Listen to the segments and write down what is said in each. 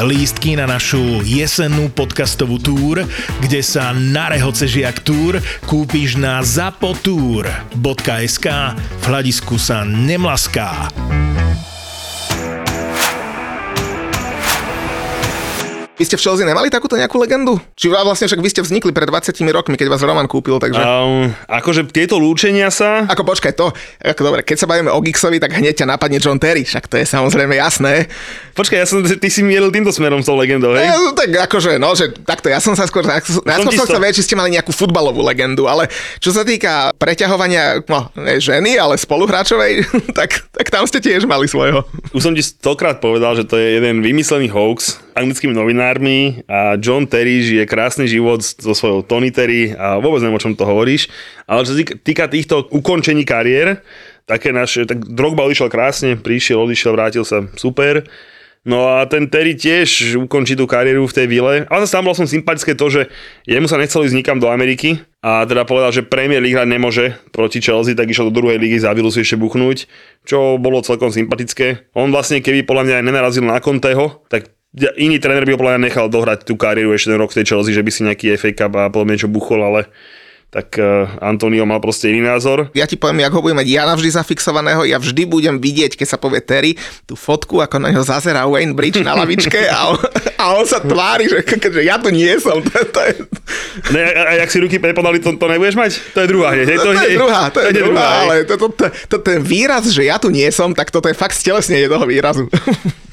lístky na našu jesennú podcastovú túr, kde sa na rehoce žiak túr kúpiš na zapotur.sk v hľadisku sa nemlaská. Vy ste v Chelsea nemali takúto nejakú legendu? Či vlastne však vy ste vznikli pred 20 rokmi, keď vás Roman kúpil, takže... Um, akože tieto lúčenia sa... Ako počkaj, to, ako dobre, keď sa bavíme o Gixovi, tak hneď ťa napadne John Terry, však to je samozrejme jasné. Počkaj, ja som, ty si mielil týmto smerom s tou legendou, hej? E, no, tak akože, no, že takto, ja som sa skôr, ja som, chcel vedieť, či ste mali nejakú futbalovú legendu, ale čo sa týka preťahovania, no, ne ženy, ale spoluhráčovej, tak, tak tam ste tiež mali svojho. Už som ti stokrát povedal, že to je jeden vymyslený hoax anglickými novinármi a John Terry žije krásny život so svojou Tony Terry a vôbec neviem, o čom to hovoríš. Ale čo týka týchto ukončení kariér, také naše, tak Drogba odišiel krásne, prišiel, odišiel, vrátil sa, super. No a ten Terry tiež ukončí tú kariéru v tej vile. Ale zase tam bolo som sympatické to, že jemu sa nechcel ísť nikam do Ameriky a teda povedal, že Premier League hrať nemôže proti Chelsea, tak išiel do druhej ligy za Vilu si ešte buchnúť, čo bolo celkom sympatické. On vlastne, keby podľa mňa aj nenarazil na Conteho, tak iný tréner by ho nechal dohrať tú kariéru ešte ten rok v tej Chelsea, že by si nejaký FA Cup a podobne niečo buchol, ale tak uh, Antonio mal proste iný názor. Ja ti poviem, jak ho budem mať ja navždy zafixovaného, ja vždy budem vidieť, keď sa povie Terry, tú fotku, ako na ňo zazerá Wayne Bridge na lavičke a on, a on sa tvári, že, že ja tu nie som. To, to je... Ne, a, a jak si ruky prepodali, to, to nebudeš mať? To je druhá hneď. To, to, je druhá, to je, to je druhá, druhá ale to, to, to, to, ten výraz, že ja tu nie som, tak toto je fakt stelesnenie toho výrazu.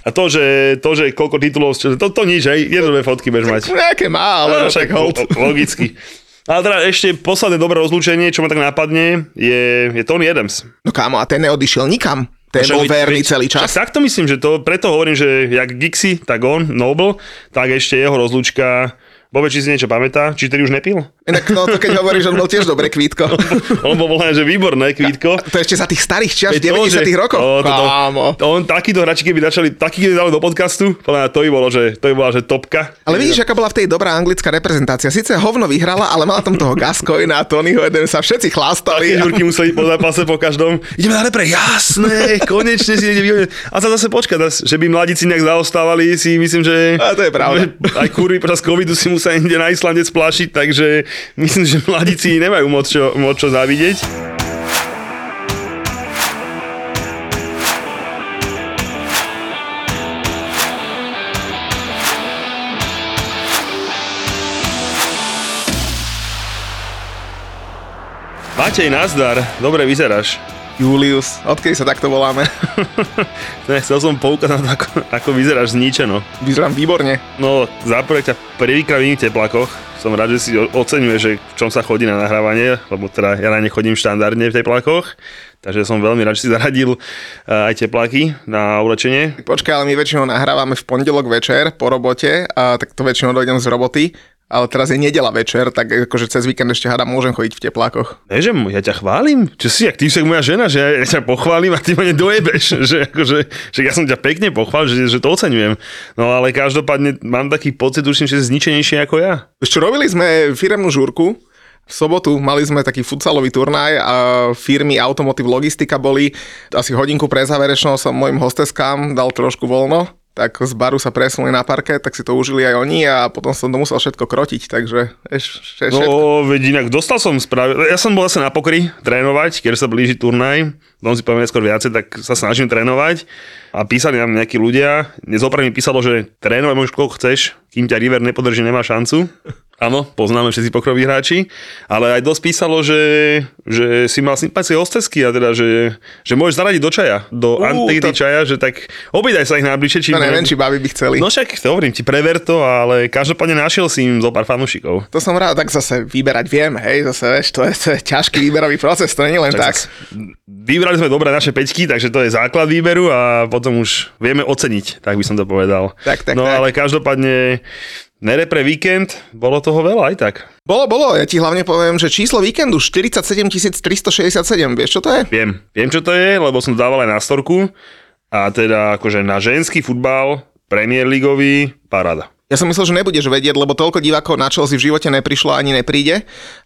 A to, že, to, že koľko titulov, to, to nič, hej, jedno dve fotky budeš mať. Nejaké má, ale no, však hold. Logicky. Ale teda ešte posledné dobré rozlúčenie, čo ma tak napadne, je, je Tony Adams. No kámo, a ten neodišiel nikam. Ten bol verný celý čas. Tak to myslím, že to, preto hovorím, že jak Gixi, tak on, Noble, tak ešte jeho rozlúčka Bobe, či si niečo pamätá? Či tedy už nepil? Inak no, to keď hovoríš, že on bol tiež dobré kvítko. on bol voľne, že výborné kvítko. To ešte za tých starých čias, 90 rokov. To, to, to, on takýto hráči, keby začali, taký keby dali do podcastu, podľa to by bolo, že to by bola, že topka. Ale vidíš, aká bola v tej dobrá anglická reprezentácia. Sice hovno vyhrala, ale mala tam toho Gascoina a Tonyho, jeden sa všetci chlastali. Také žurky museli po zápase po každom. Ideme na repre, jasné, konečne si ide A sa zase počka, že by mladíci nejak zaostávali, si myslím, že... A to je pravda. Aj kurvy počas covidu si sa inde na Islandec plašiť, takže myslím, že mladíci nemajú moc čo, moc čo závidieť. Matej, nazdar, dobre vyzeráš. Julius, odkedy sa takto voláme? ne, chcel som poukázať ako, ako vyzeráš zničeno. Vyzerám výborne. No, za ťa prvýkrát v iných teplákoch. Som rád, že si oceňuje, že v čom sa chodí na nahrávanie, lebo teda ja na ne chodím štandardne v teplákoch. Takže som veľmi rád, že si zaradil uh, aj tepláky na oblečenie. Počkaj, ale my väčšinou nahrávame v pondelok večer po robote, a tak to väčšinou dojdem z roboty ale teraz je nedela večer, tak akože cez víkend ešte hádam, môžem chodiť v teplákoch. Ne, že ja ťa chválim? Čo si, ak ty si moja žena, že ja, ja ťa pochválim a ty ma nedojebeš, že, akože, že ja som ťa pekne pochválil, že, že to oceňujem. No ale každopádne mám taký pocit, už že zničenejšie ako ja. Ešte robili sme firemnú žúrku, v sobotu mali sme taký futsalový turnaj a firmy Automotive Logistika boli. Asi hodinku pre záverečnou som mojim hosteskám dal trošku voľno tak z baru sa presunuli na parke, tak si to užili aj oni a potom som to musel všetko krotiť, takže ešte všetko. No, veď inak dostal som správy, ja som bol asi na pokry trénovať, keď sa blíži turnaj, dom si poviem skôr viacej, tak sa snažím trénovať a písali nám nejakí ľudia, nezopre mi písalo, že trénovať môžeš koľko chceš, kým ťa River nepodrží, nemá šancu. Áno, poznáme všetci pokroví hráči, ale aj dosť písalo, že, že si mal sympatické hostesky a teda, že, že môžeš zaradiť do čaja, do uh, Antiky to... čaja, že tak obýdaj sa ich najbližšie. Či no neviem, či baby by chceli. No však to hovorím ti, prever to, ale každopádne našiel si im zo pár fanúšikov. To som rád, tak zase vyberať viem, hej, zase vieš, to je, to je ťažký výberový proces, to nie len tak. tak. vybrali sme dobre naše peťky, takže to je základ výberu a potom už vieme oceniť, tak by som to povedal. Tak, tak, no tak. ale každopádne Nere pre víkend, bolo toho veľa aj tak. Bolo, bolo, ja ti hlavne poviem, že číslo víkendu 47 367, vieš čo to je? Viem, viem čo to je, lebo som dával aj na storku a teda akože na ženský futbal, Premier Ligový, paráda. Ja som myslel, že nebudeš vedieť, lebo toľko divákov na Chelsea v živote neprišlo ani nepríde,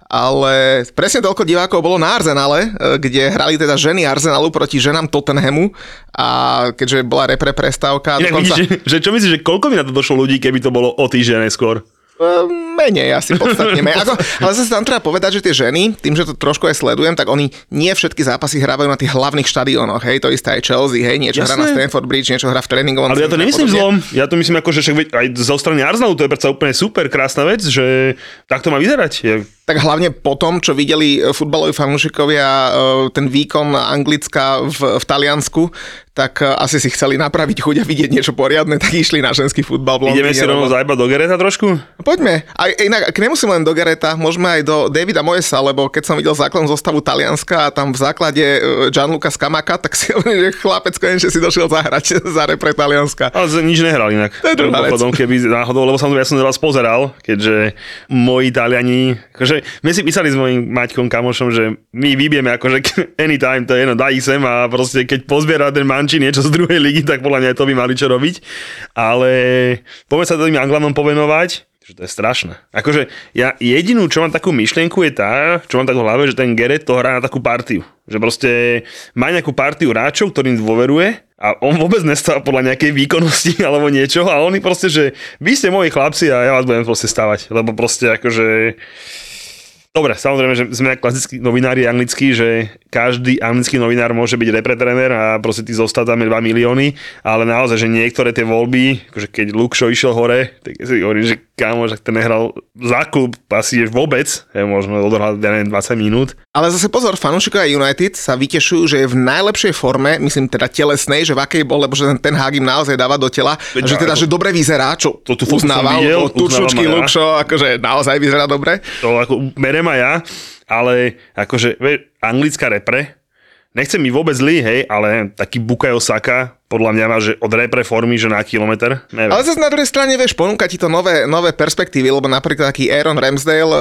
ale presne toľko divákov bolo na Arsenale, e, kde hrali teda ženy Arsenalu proti ženám Tottenhamu a keďže bola repre prestávka... Ja, dokonca... vidíš, že, že čo myslíš, že koľko by na to došlo ľudí, keby to bolo o týždeň neskôr? Ehm, menej, asi podstatne menej. Ako, ale zase tam treba povedať, že tie ženy, tým, že to trošku aj sledujem, tak oni nie všetky zápasy hrávajú na tých hlavných štadiónoch, hej, to isté aj Chelsea, hej, niečo hrá na Stanford Bridge, niečo hrá v tréningovom Ale ja to nemyslím zlom, ja to myslím ako, že však aj zo strany Arsenalu to je predsa úplne super, krásna vec, že takto má vyzerať. Je tak hlavne po tom, čo videli e, futbaloví fanúšikovia e, ten výkon Anglicka v, v Taliansku, tak e, asi si chceli napraviť chuť a vidieť niečo poriadne, tak išli na ženský futbal v Londýne. Ideme si rovno lebo... do Gereta trošku? Poďme. Aj, inak, ak nemusím len do Gereta, môžeme aj do Davida Moesa, lebo keď som videl základnú zostavu Talianska a tam v základe Gianluca Skamaka, tak si hovorím, že chlapec konečne si došiel zahrať za repre Talianska. Ale nič nehral inak. To je druhá vec. keby náhodou, lebo som, ja som vás pozeral, keďže moji Taliani, akože my si písali s mojim Maťkom kamošom, že my vybieme akože anytime, to je jedno, daj sem a proste keď pozbiera ten manči niečo z druhej ligy, tak podľa mňa to by mali čo robiť. Ale poďme sa tým Anglanom povenovať že to je strašné. Akože ja jedinú, čo mám takú myšlienku je tá, čo mám tak v hlave, že ten Geret to hrá na takú partiu. Že proste má nejakú partiu hráčov, ktorým dôveruje a on vôbec nestáva podľa nejakej výkonnosti alebo niečo a oni proste, že vy ste moji chlapci a ja vás budem proste stavať, lebo proste akože Dobre, samozrejme, že sme klasickí novinári anglickí, že každý anglický novinár môže byť repretrener a proste ty zostatáme 2 milióny, ale naozaj, že niektoré tie voľby, akože keď Lukšo išiel hore, tak si hovorím, že kámo, že ten nehral za klub asi je vôbec, je možno odohral 20 minút. Ale zase pozor, fanúšikovia United sa vytešujú, že je v najlepšej forme, myslím teda telesnej, že v akej bol, lebo že ten, ten Hag im naozaj dáva do tela, Veď, že teda, ako, že dobre vyzerá, čo to tu uznával, videl, to tučučky ja. Lukšo, akože naozaj vyzerá dobre. To ako berem aj ja, ale akože, anglická repre, nechcem mi vôbec zlý, hej, ale taký Bukayo Saka, podľa mňa má, že od repre že na kilometr. Neviem. Ale zase na druhej strane, vieš, ponúka ti to nové, nové perspektívy, lebo napríklad taký Aaron Ramsdale uh,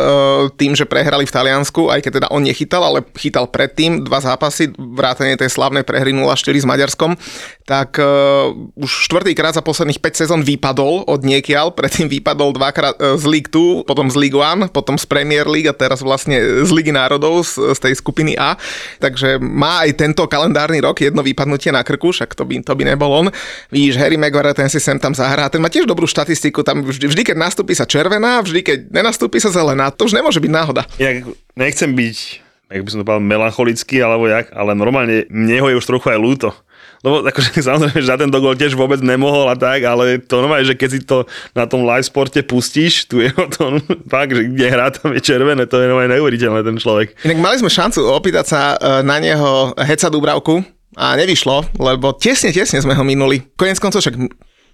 tým, že prehrali v Taliansku, aj keď teda on nechytal, ale chytal predtým dva zápasy, vrátane tej slavnej prehry 0-4 s Maďarskom, tak uh, už štvrtýkrát za posledných 5 sezón vypadol od niekiaľ, predtým vypadol dvakrát uh, z League 2, potom z League 1, potom z Premier League a teraz vlastne z Ligy národov z, z tej skupiny A. Takže má aj tento kalendárny rok jedno vypadnutie na krku, však to by, to by nebol on. Vidíš, Harry Maguire, ten si sem tam zahrá, ten má tiež dobrú štatistiku, tam vždy, vždy keď nastúpi sa červená, vždy keď nenastúpi sa zelená, to už nemôže byť náhoda. Ja nechcem byť, jak by som to povedal, melancholický alebo jak, ale normálne mne ho je už trochu aj ľúto. Lebo akože samozrejme, že ten gol tiež vôbec nemohol a tak, ale to normálne, že keď si to na tom live sporte pustíš, tu jeho to fakt, že kde hrá, tam je červené, to je normálne neuveriteľné ten človek. Inak mali sme šancu opýtať sa e, na neho Heca Dubravku, a nevyšlo, lebo tesne, tesne sme ho minuli. Konec koncov však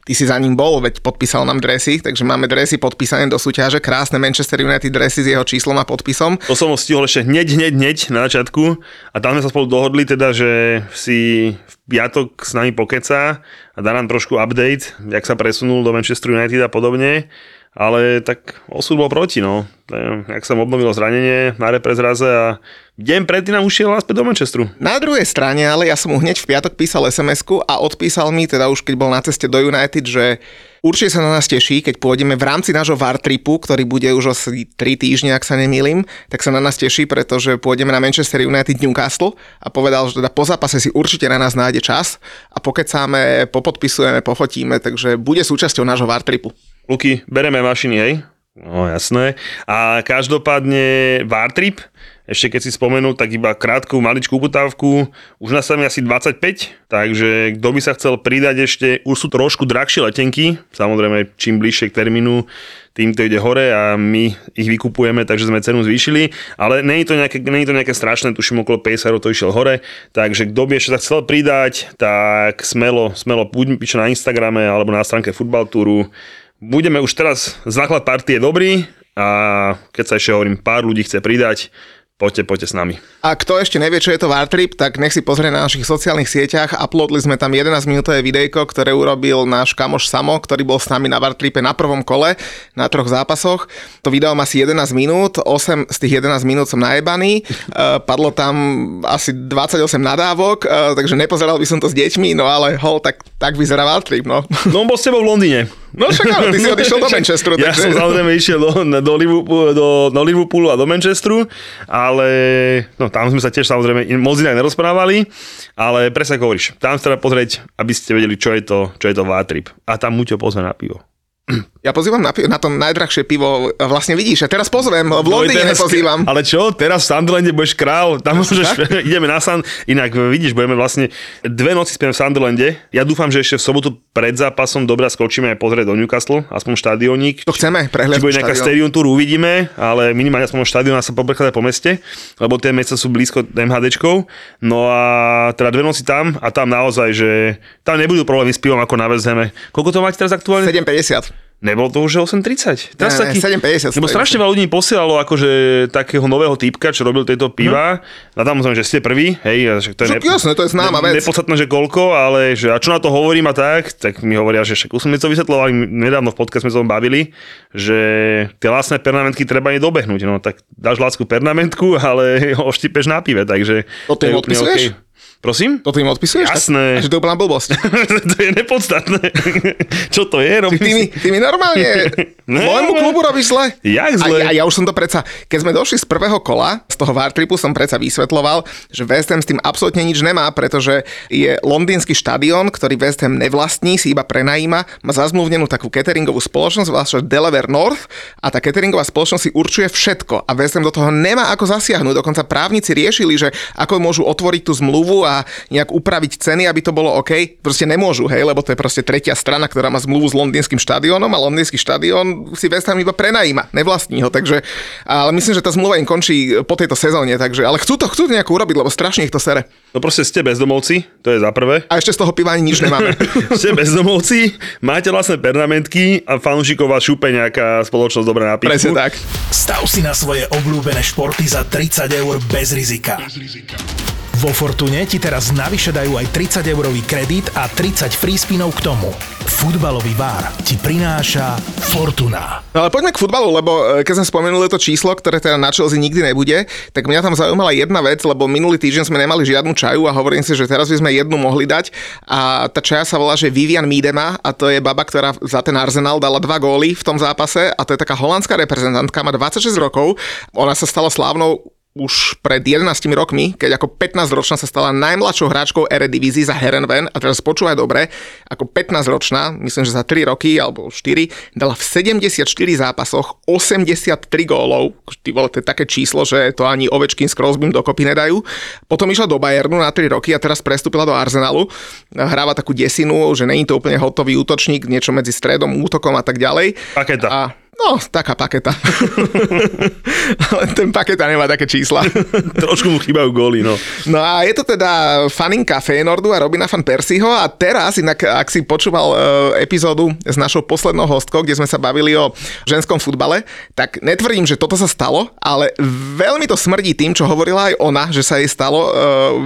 ty si za ním bol, veď podpísal nám dresy, takže máme dresy podpísané do súťaže, krásne Manchester United dresy s jeho číslom a podpisom. To som ho stihol ešte hneď, hneď, hneď na začiatku a tam sme sa spolu dohodli teda, že si v piatok s nami pokeca a dá nám trošku update, jak sa presunul do Manchester United a podobne ale tak osud bol proti, no. Jak som obnovil zranenie na reprezraze a deň predtým nám ušiel naspäť do Manchesteru. Na druhej strane, ale ja som mu hneď v piatok písal sms a odpísal mi, teda už keď bol na ceste do United, že určite sa na nás teší, keď pôjdeme v rámci nášho VAR tripu, ktorý bude už asi 3 týždne, ak sa nemýlim, tak sa na nás teší, pretože pôjdeme na Manchester United Newcastle a povedal, že teda po zápase si určite na nás nájde čas a pokecáme, popodpisujeme, pofotíme, takže bude súčasťou nášho VAR tripu. Luky, bereme mašiny, hej? No jasné. A každopádne Vartrip, ešte keď si spomenul, tak iba krátku, maličkú uputávku, už nás tam asi 25, takže kto by sa chcel pridať ešte, už sú trošku drahšie letenky, samozrejme čím bližšie k termínu, tým to ide hore a my ich vykupujeme, takže sme cenu zvýšili, ale je to nejaké, je to nejaké strašné, tuším okolo 50 eur to išiel hore, takže kto by ešte sa chcel pridať, tak smelo, smelo buď na Instagrame alebo na stránke Futbaltúru, budeme už teraz, základ partie je dobrý a keď sa ešte hovorím, pár ľudí chce pridať, poďte, poďte s nami. A kto ešte nevie, čo je to Wartrip, tak nech si pozrie na našich sociálnych sieťach. Uploadli sme tam 11-minútové videjko, ktoré urobil náš kamoš Samo, ktorý bol s nami na Wartripe na prvom kole, na troch zápasoch. To video má asi 11 minút, 8 z tých 11 minút som najebaný. Uh, padlo tam asi 28 nadávok, uh, takže nepozeral by som to s deťmi, no ale hol, tak, tak vyzerá Wartrip, no. No bol s tebou v Londýne. No však áno, ty si odišiel do Manchesteru. Ja takže... som samozrejme išiel do, do, Liverpoolu, do, do Liverpoolu a do Manchesteru, ale no, tam sme sa tiež samozrejme moc inak nerozprávali, ale presne ako hovoríš, tam sa teda pozrieť, aby ste vedeli, čo je to, čo je to Vátrip. A tam Muťo pozve na pivo. Ja pozývam na, na to najdrahšie pivo, vlastne vidíš, a teraz pozvem, v No, Londýne nepozývam. Ale čo, teraz v Sunderlande budeš král, tam môžeš, ideme na Sun, inak vidíš, budeme vlastne dve noci spiem v Sunderlande. Ja dúfam, že ešte v sobotu pred zápasom dobre skočíme aj pozrieť do Newcastle, aspoň štadiónik. To chceme, Či prehľad. bude nejaká stadium tour, uvidíme, ale minimálne aspoň štadión sa poprechádzať po meste, lebo tie mesta sú blízko MHDčkov. No a teda dve noci tam a tam naozaj, že tam nebudú problémy s pivom ako na West. Koľko to máte teraz aktuálne? 7,50. Nebolo to už 8.30. Teraz Ne, ne, 7,50 Lebo strašne veľa ľudí posielalo akože takého nového typka, čo robil tieto piva. A tam musím, že ste prvý, hej, však to je Však jasné, to je známa vec. Nepodstatné, že koľko, ale že a čo na to hovorím a tak, tak mi hovoria, že však už sme to vysvetlovali, nedávno v podcast sme sa bavili, že tie vlastné pernamentky treba aj dobehnúť. No tak dáš lásku pernamentku, ale oštipeš na pive, takže... To ty odpisuješ? okej. Prosím? To ty im odpisuješ? Jasné. A že to je úplná blbosť. to je nepodstatné. čo to je? Robím Ty mi, ty mi normálne Ne, môjmu ne. klubu robíš zle. Jak A zle? ja, už som to predsa, keď sme došli z prvého kola, z toho Wartripu som predsa vysvetloval, že West Ham s tým absolútne nič nemá, pretože je londýnsky štadión, ktorý West Ham nevlastní, si iba prenajíma, má zazmluvnenú takú cateringovú spoločnosť, volá sa Delaware North a tá cateringová spoločnosť si určuje všetko a West Ham do toho nemá ako zasiahnuť. Dokonca právnici riešili, že ako môžu otvoriť tú zmluvu a nejak upraviť ceny, aby to bolo OK. Proste nemôžu, hej, lebo to je proste tretia strana, ktorá má zmluvu s londýnskym štadiónom a londýnsky štadión si West Ham iba prenajíma, nevlastní ho, takže ale myslím, že tá zmluva im končí po tejto sezóne, takže ale chcú to, chcú to nejako urobiť, lebo strašne ich to sere. No proste ste bezdomovci, to je za prvé. A ešte z toho piva ani nič nemáme. ste bezdomovci, máte vlastné pernamentky a fanúšikov vás šúpe nejaká spoločnosť dobrá na pičku. Presne tak. Stav si na svoje obľúbené športy za 30 eur bez rizika. Vo Fortune ti teraz navyše dajú aj 30 eurový kredit a 30 free spinov k tomu. Futbalový bar ti prináša Fortuna. No ale poďme k futbalu, lebo e, keď sme spomenuli to číslo, ktoré teda na Chelsea nikdy nebude, tak mňa tam zaujímala jedna vec, lebo minulý týždeň sme nemali žiadnu čaju a hovorím si, že teraz by sme jednu mohli dať a tá čaja sa volá, že Vivian Miedema a to je baba, ktorá za ten Arsenal dala dva góly v tom zápase a to je taká holandská reprezentantka, má 26 rokov, ona sa stala slávnou už pred 11 rokmi, keď ako 15-ročná sa stala najmladšou hráčkou Eredivisie za Herenven a teraz počúvaj dobre, ako 15-ročná, myslím, že za 3 roky alebo 4, dala v 74 zápasoch 83 gólov. Ty vole, to je také číslo, že to ani Ovečkin s Crosbym dokopy nedajú. Potom išla do Bayernu na 3 roky a teraz prestúpila do Arsenalu. Hráva takú desinu, že není to úplne hotový útočník, niečo medzi stredom, útokom a tak ďalej. Paketa. A No, taká paketa. Ale ten paketa nemá také čísla. Trošku mu chýbajú góly, no. No a je to teda faninka Feyenoordu a Robina fan Persieho a teraz, inak ak si počúval e, epizódu s našou poslednou hostkou, kde sme sa bavili o ženskom futbale, tak netvrdím, že toto sa stalo, ale veľmi to smrdí tým, čo hovorila aj ona, že sa jej stalo e,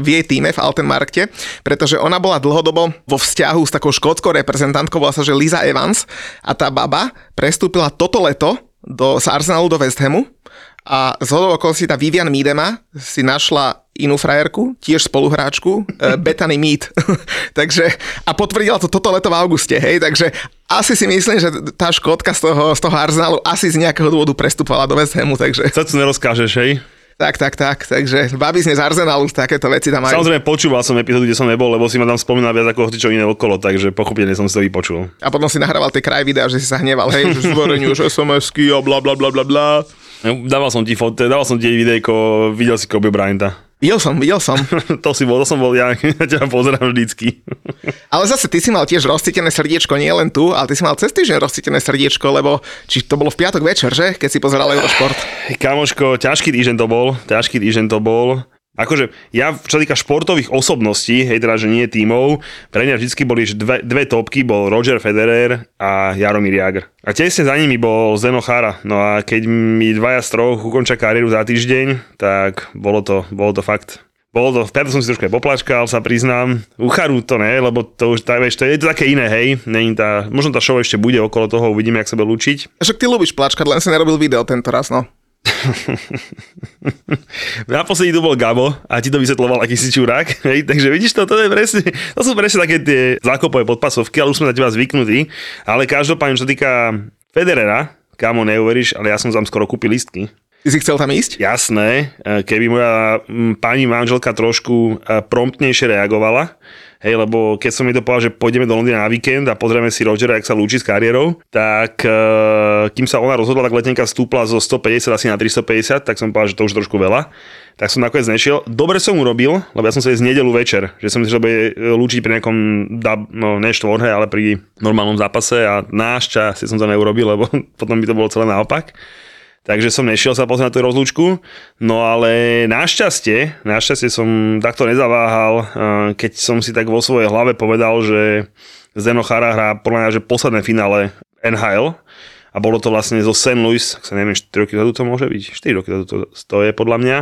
v jej týme v Altenmarkte, pretože ona bola dlhodobo vo vzťahu s takou škótskou reprezentantkou, volá sa, že Liza Evans a tá baba prestúpila toto leto do, z Arsenalu do West Hamu a z hodou okolností tá Vivian Miedema si našla inú frajerku, tiež spoluhráčku, e, Bethany Mead. takže, a potvrdila to toto leto v auguste, hej, takže asi si myslím, že tá škótka z toho, z toho Arsenalu asi z nejakého dôvodu prestupovala do West Hamu, takže Srdcu nerozkážeš, hej? Tak, tak, tak, takže babizne z Arsenalu, takéto veci tam majú. Samozrejme počúval som epizódu, kde som nebol, lebo si ma tam spomínal viac ako čo iné okolo, takže pochopiteľne som si to vypočul. A potom si nahrával tie kraj videa, že si sa hneval, hej, že zverejňuješ SMS-ky a bla bla bla bla bla. Dával som ti foto, dával som ti videjko, videl si Kobe Bryanta. Videl som, videl som. to si bol, to som bol ja, ja ťa pozerám vždycky. Ale zase ty si mal tiež rozcítené srdiečko, nie len tu, ale ty si mal cez týždeň rozcítené srdiečko, lebo či to bolo v piatok večer, že? Keď si pozeral Eurošport. Kamoško, ťažký týždeň to bol, ťažký týždeň to bol. Akože ja, čo týka športových osobností, hej, teda, že nie tímov, pre mňa vždy boli dve, dve topky, bol Roger Federer a Jaromír Jagr. A tesne za nimi bol Zeno Chara. No a keď mi dvaja z troch ukončia kariéru za týždeň, tak bolo to, bolo to fakt bolo to, preto som si trošku poplačkal, sa priznám. U to ne, lebo to už, tak, vieš, to je to také iné, hej. Není tá, možno tá show ešte bude okolo toho, uvidíme, jak sa bude lúčiť. Však ty ľubíš plačkať, len si nerobil video tento raz, no. Naposledy tu bol Gabo a ti to vysvetloval aký si čurák, hej, takže vidíš to, to je presne, to sú presne také tie zákopové podpasovky, ale už sme na teba zvyknutí, ale každopádne, čo týka Federera, kamo neuveríš, ale ja som tam skoro kúpil listky. Ty si chcel tam ísť? Jasné, e, keby moja pani manželka trošku e, promptnejšie reagovala, Hej, lebo keď som mi to povedal, že pôjdeme do Londýna na víkend a pozrieme si Rogera, jak sa lúči s kariérou, tak uh, kým sa ona rozhodla, tak letenka stúpla zo 150 asi na 350, tak som povedal, že to už trošku veľa. Tak som nakoniec nešiel. Dobre som urobil, lebo ja som sa z nedelu večer, že som si že bude lúčiť pri nejakom, no ne štvorhe, ale pri normálnom zápase a nášťastie som to neurobil, lebo potom by to bolo celé naopak takže som nešiel sa pozrieť na tú rozlúčku. No ale našťastie, našťastie som takto nezaváhal, eh, keď som si tak vo svojej hlave povedal, že Zdeno Chara hrá podľa mňa, že posledné finále NHL a bolo to vlastne zo St. Louis, ak sa neviem, 4 roky to môže byť, 4 roky to, to je podľa mňa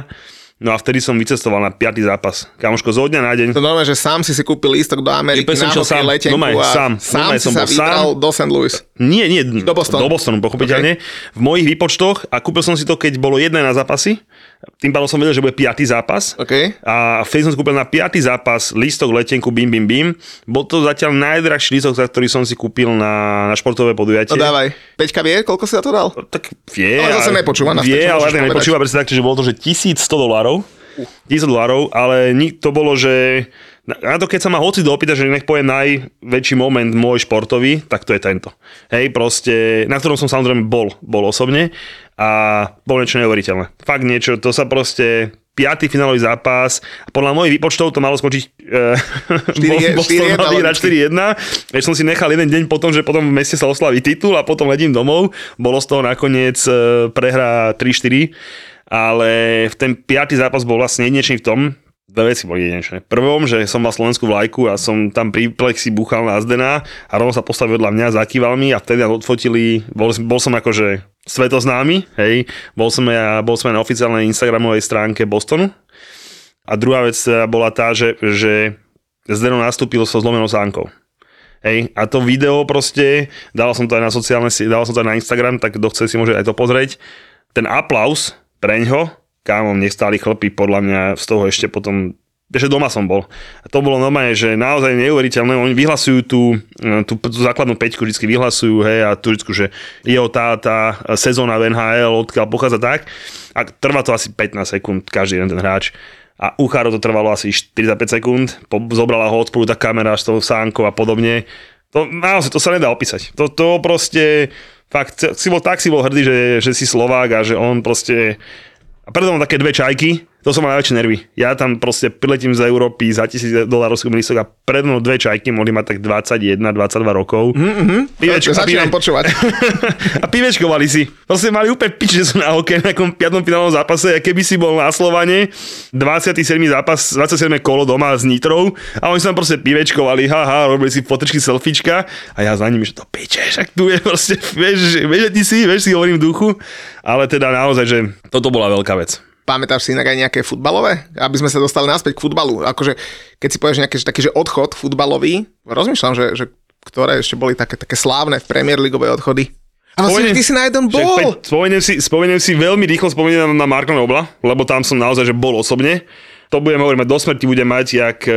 No a vtedy som vycestoval na piatý zápas. Kamoško, zo dňa na deň. To normálne, že sám si si kúpil lístok do Ameriky na sám, letenku no a sám, sám no si som sa sám. do St. Louis. Nie, nie, do Bostonu. Do Bostonu, pochopiteľne. Okay. V mojich výpočtoch a kúpil som si to, keď bolo jedné na zápasy tým pádom som vedel, že bude piatý zápas. Okay. A vtedy som kúpil na piatý zápas lístok letenku Bim Bim Bim. Bol to zatiaľ najdrahší lístok, za ktorý som si kúpil na, na športové podujatie. No dávaj. Peťka vie, koľko si za to dal? Tak vie. Ale zase nepočúva. Vie, ale nepočúva, presne tak, že bolo to, že 1100 dolárov. 1000 dolárov, ale to bolo, že na to, keď sa ma hoci dopýta, že nech povie najväčší moment môj športový, tak to je tento. Hej, proste, na ktorom som samozrejme bol, bol osobne a bolo niečo neuveriteľné. Fakt niečo, to sa proste piatý finálový zápas. Podľa mojich výpočtov to malo skončiť e, 4-1. 4-1. som si nechal jeden deň potom, že potom v meste sa oslaví titul a potom ledím domov. Bolo z toho nakoniec e, prehra 3-4 ale v ten piatý zápas bol vlastne jedinečný v tom, dve veci boli jedinečné. Prvom, že som mal slovenskú vlajku a som tam pri plexi buchal na Zdena a rovno sa postavil vedľa mňa, zakýval mi a vtedy odfotili, bol, bol som akože svetoznámy, hej, bol som, ja, bol som aj na oficiálnej Instagramovej stránke Bostonu. A druhá vec bola tá, že, že Zdeno nastúpil so zlomenou sánkou. Hej, a to video proste, dal som to aj na sociálne, dal som to aj na Instagram, tak kto chce si môže aj to pozrieť. Ten aplaus, preňho, kámo, mne stáli chlpy, podľa mňa z toho ešte potom že doma som bol. To bolo normálne, že naozaj neuveriteľné. Oni vyhlasujú tú, tú, tú základnú peťku, vždy vyhlasujú, hej, a tu vždy, že jeho tá, tá sezóna v NHL, odkiaľ pochádza tak. A trvá to asi 15 sekúnd, každý jeden ten hráč. A u Charo to trvalo asi 45 sekúnd, zobrala ho od spolu tá kamera s tou sánkou a podobne. To, naozaj, to sa nedá opísať. To, to proste, fakt, si bol, tak si bol hrdý, že, že si Slovák a že on proste... A preto mám také dve čajky, to som mal najväčšie nervy. Ja tam proste priletím z Európy za tisíc dolárov listok a pred mnou dve čajky mohli mať tak 21, 22 rokov. Mm-hmm. Pivečko, a pive... počúvať. a pivečkovali si. Proste mali úplne pič, že sú na hokej na nejakom piatom finálnom zápase a keby si bol na Slovane 27. zápas, 27. kolo doma s Nitrou a oni sa tam proste pivečkovali, haha, robili si fotočky, selfiečka a ja za nimi, že to piče, však tu je proste, vieš, vieš, ty si, vieš, si hovorím v duchu, ale teda naozaj, že toto bola veľká vec. Pamätáš si inak aj nejaké futbalové? Aby sme sa dostali naspäť k futbalu. Akože, keď si povieš nejaký že taký, že odchod futbalový, rozmýšľam, že, že ktoré ešte boli také, také slávne v Premier Ligové odchody. A vlastne ty si na jeden bol. Spomeniem si, spomeniem si veľmi rýchlo spomeniem na Marka Nobla, lebo tam som naozaj že bol osobne. To budeme hovoriť, do smrti budem mať, jak uh,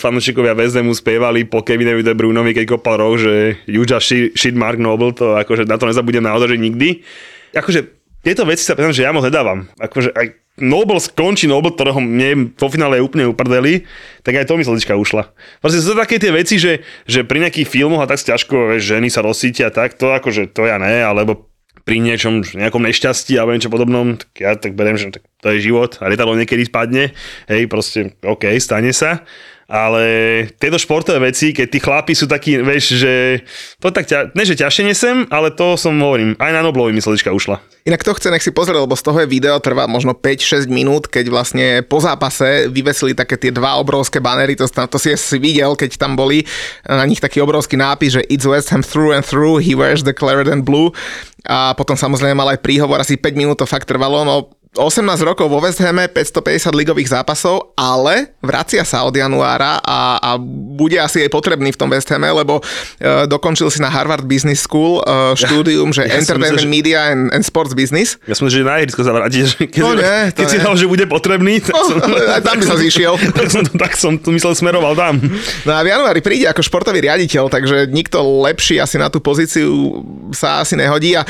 fanúšikovia Vezdemu spievali po Kevinovi De Brunovi, keď kopal roh, že you just shit, shit Mark Noble, to akože na to nezabudem naozaj, že nikdy. Akože tieto veci sa priznám, že ja moc nedávam. Akože aj Noble skončí Noble, ktorého mne po finále úplne uprdeli, tak aj to mi slzička ušla. Proste sú také tie veci, že, že pri nejakých filmoch a tak ťažko, vieš, ženy sa rozsítia tak, to akože to ja ne, alebo pri niečom, nejakom nešťastí alebo niečo podobnom, tak ja tak beriem, že tak to je život a lietadlo niekedy spadne, hej, proste OK, stane sa ale tieto športové veci, keď tí chlapi sú takí, vieš, že to tak ťa, ne že ťažšie nesem, ale to som hovorím, aj na Noblovi myslelička ušla. Inak to chce, nech si pozrieť, lebo z toho je video trvá možno 5-6 minút, keď vlastne po zápase vyvesili také tie dva obrovské banery, to, to si si videl, keď tam boli na nich taký obrovský nápis, že It's West Ham through and through, he wears the claret and blue a potom samozrejme mal aj príhovor, asi 5 minút to fakt trvalo, no 18 rokov vo West Hame, 550 ligových zápasov, ale vracia sa od januára a, a bude asi aj potrebný v tom West Hame, lebo uh, dokončil si na Harvard Business School uh, štúdium, ja, že ja Entertainment myslel, Media and, and Sports Business. Ja som že na ihrisko sa vráti, že keď, no nie, keď si dal, že bude potrebný, tak no, som, aj tam by sa zišiel. tak, som, tak som to myslel smeroval tam. No a v januári príde ako športový riaditeľ, takže nikto lepší asi na tú pozíciu sa asi nehodí a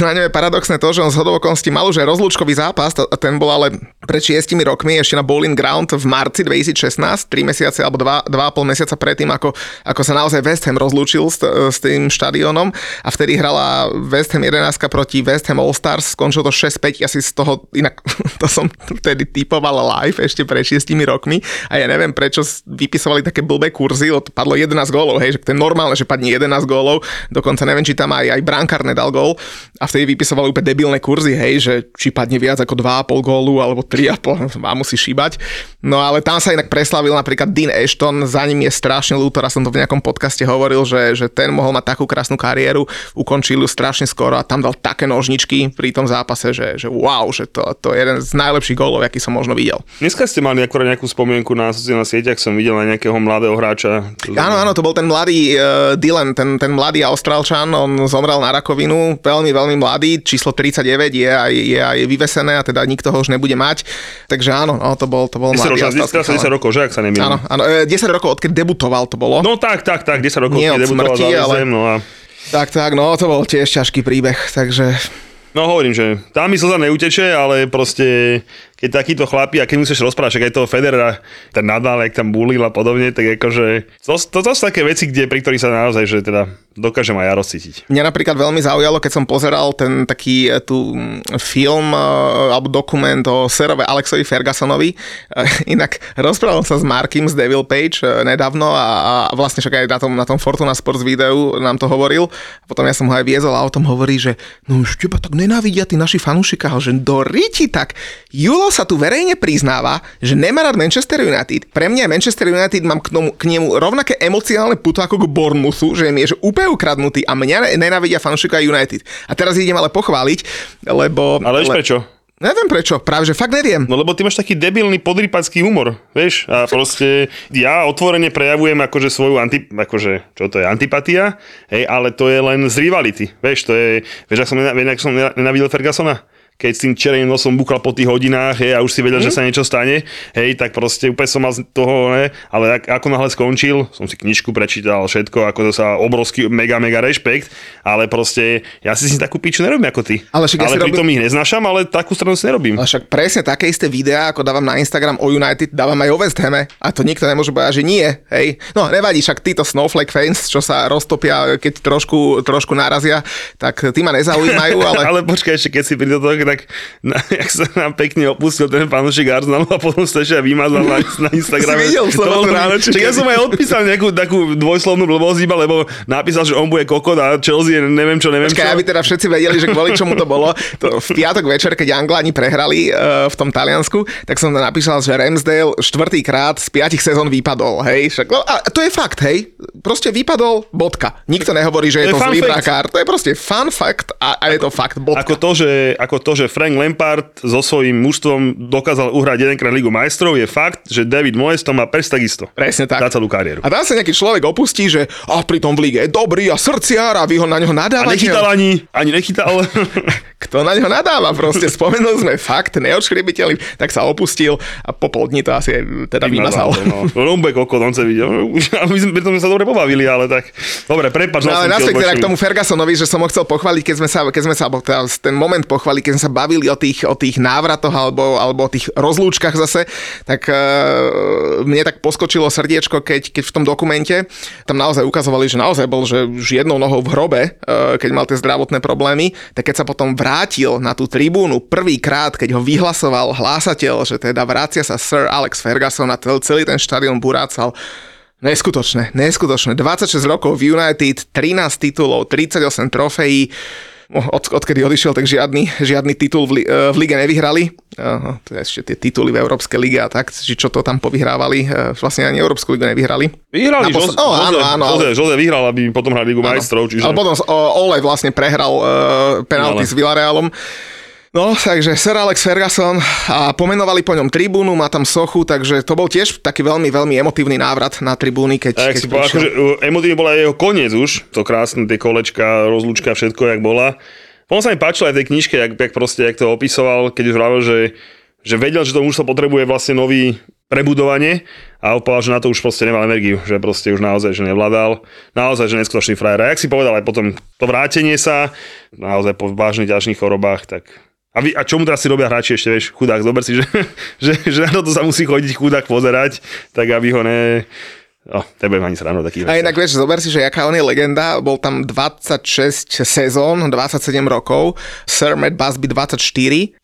na ňom je paradoxné to, že on z hodovokonosti mal už aj rozlúčkový zápas a ten bol ale pred 6 rokmi ešte na Bowling Ground v marci 2016, 3 mesiace alebo 2, 2,5 mesiaca predtým, ako, ako sa naozaj West Ham rozlúčil s, s tým štadiónom a vtedy hrala West Ham 11 proti West Ham All Stars, skončilo to 6-5, asi z toho, inak to som vtedy typoval live ešte pred 6 rokmi. A ja neviem prečo vypisovali také blbé kurzy, padlo 11 gólov, hej, že to je normálne, že padne 11 gólov, dokonca neviem, či tam aj, aj brankár nedal gól. A vtedy vypisovali úplne debilné kurzy, hej, že či padne viac ako 2,5 gólu alebo 3,5, má musí šíbať. No ale tam sa inak preslavil napríklad Dean Ashton, za ním je strašne ľúto, raz som to v nejakom podcaste hovoril, že, že ten mohol mať takú krásnu kariéru, ukončil ju strašne skoro a tam dal také nožničky pri tom zápase, že, že wow, že to, to je jeden z najlepších gólov, aký som možno videl. Dneska ste mali akorát nejakú spomienku na sociálnych sieťach, som videl na nejakého mladého hráča. Áno, áno, to bol ten mladý uh, Dylan, ten, ten mladý Austrálčan, on zomrel na rakovinu, veľmi, veľmi mladý, číslo 39 je aj, je aj vyvesené a teda nikto ho už nebude mať. Takže áno, no, to bol, to bol 10 mladý. Ročná, 10, 10 rokov, že ak sa nemýlim. Áno, áno, 10 e, rokov, odkedy debutoval to bolo. No tak, tak, tak, 10 rokov, Nie odkedy debutoval smrti, ale... zem, no a... Tak, tak, no to bol tiež ťažký príbeh, takže No hovorím, že tam mi slza neuteče, ale proste keď takýto chlapi, a keď musíš rozprávať, aj toho Federera, ten Nadal, jak tam bulil a podobne, tak akože to, to, to sú také veci, kde, pri ktorých sa naozaj, že teda dokážem aj ja rozcítiť. Mňa napríklad veľmi zaujalo, keď som pozeral ten taký e, tu film e, alebo dokument o Serovi Alexovi Fergusonovi. E, inak rozprával sa s Markim z Devil Page nedávno a, a vlastne však aj na tom, na tom Fortuna Sports videu nám to hovoril. A potom ja som ho aj viezol a o tom hovorí, že no už teba tak nenávidia tí naši fanúšika, že do riti tak. Julo sa tu verejne priznáva, že nemá rád Manchester United. Pre mňa je Manchester United, mám k, tomu, k nemu rovnaké emocionálne puto ako k Bournemouthu, že mi je že úplne ukradnutý a mňa nenávidia fanúšika United. A teraz idem ale pochváliť, lebo... Ale vieš le... prečo? Neviem prečo, práve že fakt neviem. No lebo ty máš taký debilný podrypacký humor, vieš? A proste ja otvorene prejavujem akože svoju anti, akože, čo to je, antipatia, hej, ale to je len z rivality, vieš, to je, vieš, ak som, ak som nenavidel Fergusona? Keď s tým červeným nosom búchal po tých hodinách hej, a už si vedel, mm. že mhm. sa niečo stane, hej, tak proste úplne som mal z toho, ne, ale ak, ako náhle skončil, som si knižku prečítal, všetko, ako to sa obrovský, mega, mega rešpekt, ale proste ja si si takú piču nerobím ako ty. Ale, však ja ale pritom robím... ich neznášam, ale takú stranu si nerobím. Ale však presne také isté videá, ako dávam na Instagram o United, dávam aj o West Hame a to nikto nemôže povedať, že nie, hej. No nevadí, však títo Snowflake fans, čo sa roztopia, keď trošku, trošku narazia, tak tí ma nezaujímajú, ale... ale počkaj, ešte keď si pri toho, tak na, jak sa nám pekne opustil ten fanúšik Arsenalu a potom sa ešte vymazal na, na Instagrame. si videl to ráno, či ja som aj odpísal nejakú takú dvojslovnú blbosť iba, lebo napísal, že on bude kokot a Chelsea neviem čo, neviem Počkaj, čo. aby teda všetci vedeli, že kvôli čomu to bolo. To v piatok večer, keď Angláni prehrali uh, v tom Taliansku, tak som napísal, že Ramsdale štvrtýkrát z piatich sezón vypadol, hej. Však, no, a to je fakt, hej. Proste vypadol, bodka. Nikto nehovorí, že je to, to zlý brakár. To je proste fun fact a, a je to fakt, bodka. Ako to, že, ako to, že Frank Lampard so svojím mužstvom dokázal uhrať jedenkrát Ligu majstrov, je fakt, že David Moyes to má pres takisto. Presne tak. Na celú kariéru. A dá sa nejaký človek opustí, že a pri tom v lige je dobrý a srdciar a vy ho na neho nadávate. A nechytal ani, ani nechytal. Kto na neho nadáva proste. Spomenuli sme fakt, neodškribiteľný, tak sa opustil a po pol dní to asi teda vymazal. No, no, no kokot, on sa videl. My sme, pri tom sme sa dobre pobavili, ale tak. Dobre, prepáč. No, ale naspäť teda k tomu Fergusonovi, že som ho chcel pochváliť, keď sme sa, keď sme sa, teda ten moment pochváliť, keď sme sa sa bavili o tých, o tých návratoch alebo, alebo o tých rozlúčkach zase, tak uh, mne tak poskočilo srdiečko, keď, keď v tom dokumente tam naozaj ukazovali, že naozaj bol, že už jednou nohou v hrobe, uh, keď mal tie zdravotné problémy, tak keď sa potom vrátil na tú tribúnu prvýkrát, keď ho vyhlasoval hlásateľ, že teda vrácia sa Sir Alex Ferguson a celý ten štadión burácal, Neskutočné, neskutočné. 26 rokov v United, 13 titulov, 38 trofejí, od, odkedy odišiel, tak žiadny, žiadny titul v, li, eh, v lige nevyhrali. Uh, to je ešte tie tituly v Európskej lige a tak, či čo to tam povyhrávali, uh, vlastne ani Európsku ligu nevyhrali. Vyhrali, Napos- Jose, oh, áno, áno, Jose, Jose vyhral, aby potom hrali Ligu majstrov. Čiže... Ale potom Ole vlastne prehral uh, penalty s Villarealom. No, takže Sir Alex Ferguson a pomenovali po ňom tribúnu, má tam sochu, takže to bol tiež taký veľmi, veľmi emotívny návrat na tribúny, keď, keď si akože, emotívny bola jeho koniec už, to krásne, tie kolečka, rozlúčka, všetko, jak bola. On sa mi páčil aj v tej knižke, jak, jak proste, jak to opisoval, keď už vravil, že, že vedel, že to už sa potrebuje vlastne nový prebudovanie a povedal, že na to už proste nemal energiu, že proste už naozaj, že nevládal, naozaj, že neskutočný frajer. A jak si povedal aj potom to vrátenie sa, naozaj po vážnych ďalších chorobách, tak a, vy, a čomu teraz si robia hráči ešte, vieš, chudák, zober si, že, že, že na toto sa musí chodiť chudák pozerať, tak aby ho ne... Oh, nebudem ani srano taký. A inak vieš, zober si, že jaká on je legenda, bol tam 26 sezón, 27 rokov, Sir Matt Busby 24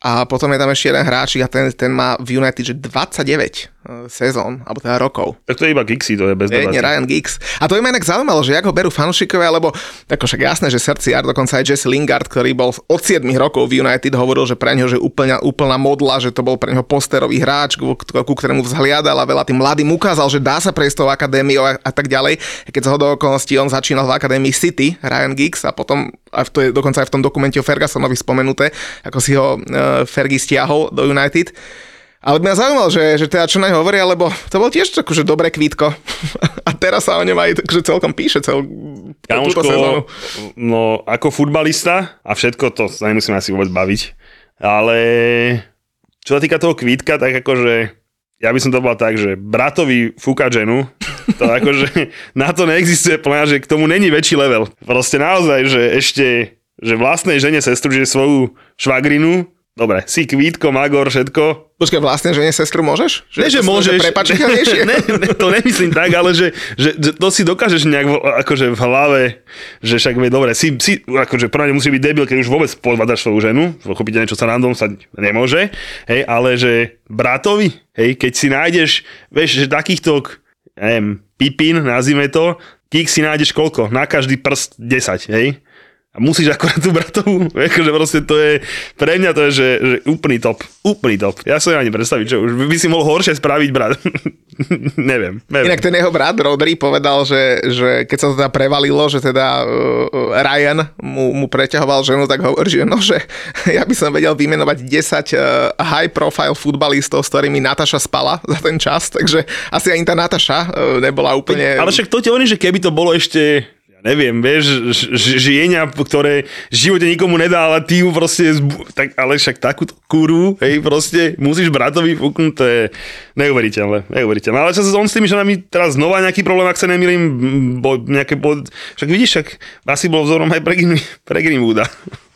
a potom je tam ešte jeden hráč a ten, ten má v United že 29 sezón, alebo teda rokov. Tak to je iba Gixi, to je bez Nie, nie Ryan Giggs. A to ma inak zaujímalo, že ako ho berú fanúšikovia, lebo tako však jasné, že srdciar, dokonca aj Jesse Lingard, ktorý bol od 7 rokov v United, hovoril, že pre neho že úplná, úplná modla, že to bol pre neho posterový hráč, ku, ku ktorému vzhliadal a veľa tým mladým ukázal, že dá sa prejsť tou akadémiou a, a tak ďalej. Keď sa ho do okolností on začínal v akadémii City, Ryan Giggs, a potom a to je dokonca aj v tom dokumente o Fergusonovi spomenuté, ako si ho uh, Fergie stiahol do United ale mňa zaujímalo, že, že teda čo na hovoria, lebo to bol tiež akože dobré kvítko. A teraz sa o ňom aj takže celkom píše cel, Kamoško, sezónu. no ako futbalista a všetko to sa nemusíme asi vôbec baviť, ale čo sa týka toho kvítka, tak akože ja by som to bol tak, že bratovi fúka ženu, to akože na to neexistuje plná, že k tomu není väčší level. Proste naozaj, že ešte že vlastnej žene sestru, že svoju švagrinu Dobre, si kvítko, magor, všetko. Počkaj, vlastne, že nie sestru môžeš? Že ne, že môžeš. ne, ne, to nemyslím tak, ale že, že, že to si dokážeš nejak akože v hlave, že však vie, dobre, si, si akože prvne musí byť debil, keď už vôbec podvadaš svoju ženu, pochopíte niečo sa random sa nemôže, hej, ale že bratovi, hej, keď si nájdeš, vieš, že takýchto, neviem, pipín, nazvime to, kik si nájdeš koľko? Na každý prst 10, hej? A musíš akorát tú bratovú, akože proste to je, pre mňa to je, že, že úplný top, úplný top. Ja sa ani predstaviť, čo už by si mohol horšie spraviť, brat. neviem, neviem. Inak ten jeho brat Rodri povedal, že, že keď sa to teda prevalilo, že teda uh, Ryan mu, mu preťahoval ženu, tak hovorí, že no, že ja by som vedel vymenovať 10 uh, high profile futbalistov, s ktorými Nataša spala za ten čas, takže asi ani tá Nataša uh, nebola úplne... Ale však to ti hovorím, že keby to bolo ešte neviem, vieš, žienia, ktoré v živote nikomu nedá, ale ty ju proste, tak, ale však takú kúru, hej, proste musíš bratovi fúknuť, to je neuveriteľné, neuveriteľné. Ale čo sa on s tými ženami teraz znova nejaký problém, ak sa nemýlim, bo nejaké, bo, však vidíš, však asi bol vzorom aj pre, pre Greenwooda.